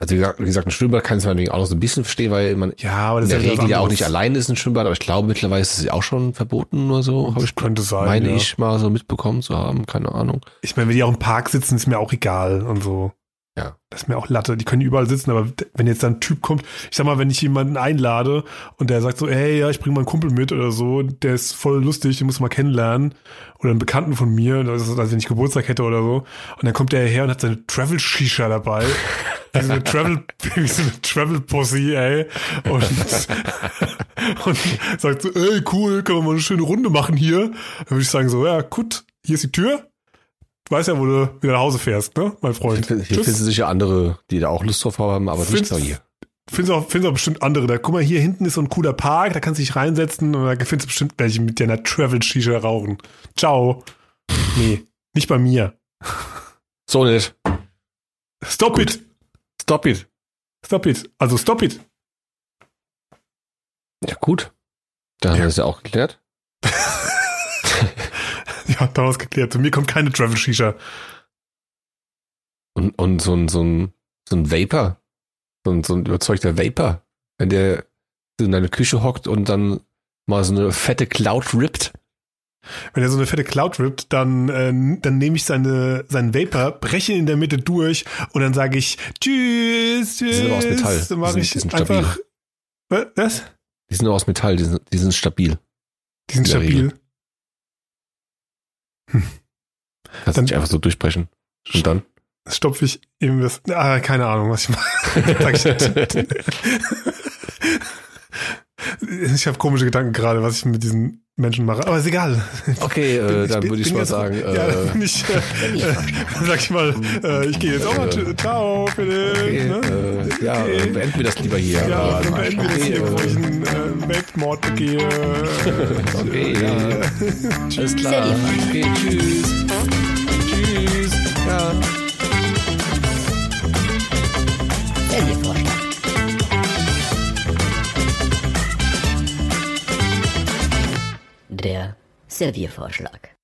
Also wie gesagt, wie gesagt, ein Schwimmbad kann ich meinetwegen auch noch so ein bisschen verstehen, weil man Ja, aber in das der ist ja Regel ja auch nicht alleine ist ein Schwimmbad, aber ich glaube mittlerweile ist es ja auch schon verboten oder so, habe ich Könnte sein. meine ja. ich mal so mitbekommen zu haben, keine Ahnung. Ich meine, wenn die auch im Park sitzen, ist mir auch egal und so. Ja. Das ist mir auch Latte. Die können überall sitzen, aber wenn jetzt da ein Typ kommt, ich sag mal, wenn ich jemanden einlade und der sagt so, hey, ja, ich bringe mal einen Kumpel mit oder so, der ist voll lustig, den muss man mal kennenlernen. Oder einen Bekannten von mir, also wenn ich Geburtstag hätte oder so. Und dann kommt der her und hat seine Travel-Shisha dabei. (laughs) Wie so eine Travel, wie so eine Travel-Pussy, ey. Und, (laughs) und sagt so, ey, cool, können wir mal eine schöne Runde machen hier. Dann würde ich sagen so, ja, gut, hier ist die Tür. Du weißt ja, wo du wieder nach Hause fährst, ne, mein Freund. Hier finden sicher andere, die da auch Lust drauf haben, aber nicht Findest- nur hier. Findest auch, findest auch bestimmt andere. Da, guck mal, hier hinten ist so ein cooler Park, da kannst du dich reinsetzen und da findest du bestimmt welche mit deiner Travel-Shisha rauchen. Ciao. Nee, nicht bei mir. So nicht. Stop it. Stop it. Stop it. Also stop it. Ja, gut. Dann haben Ja. wir das ja auch geklärt. (laughs) (laughs) Ja, da was geklärt. Zu mir kommt keine Travel-Shisha. Und, und so ein, so ein, so ein Vapor, so ein, so ein überzeugter Vapor, wenn der in deine Küche hockt und dann mal so eine fette Cloud rippt. Wenn er so eine fette Cloud rippt, dann, äh, dann nehme ich seine, seinen Vapor, breche ihn in der Mitte durch und dann sage ich Tschüss, tschüss. sind aber aus Metall. Dann mache Die ich sind- die sind stabil. einfach. Was? Die sind nur aus Metall, die sind, die sind stabil. Die sind In der stabil. Kannst Dann- nicht einfach so durchbrechen. Und dann? Stopfe ich ihm das. Ah, keine Ahnung, was ich mache. (laughs) (laughs) (laughs) Ich habe komische Gedanken gerade, was ich mit diesen Menschen mache. Aber ist egal. Okay, (laughs) äh, dann würde ich bin mal sagen, ja, äh, bin ich, äh, (laughs) sag ich mal, äh, ich gehe jetzt auch mal. tsch- Ciao, Philipp. okay, ne? äh, ja, Okay. äh, beenden wir das lieber hier. Ja, Äh, dann beenden wir das hier, bevor ich äh, einen äh, Weltmord begehe. Okay, ja. Alles klar. Okay, tschüss. Tschüss. Ja. Serviervorschlag. Der Serviervorschlag.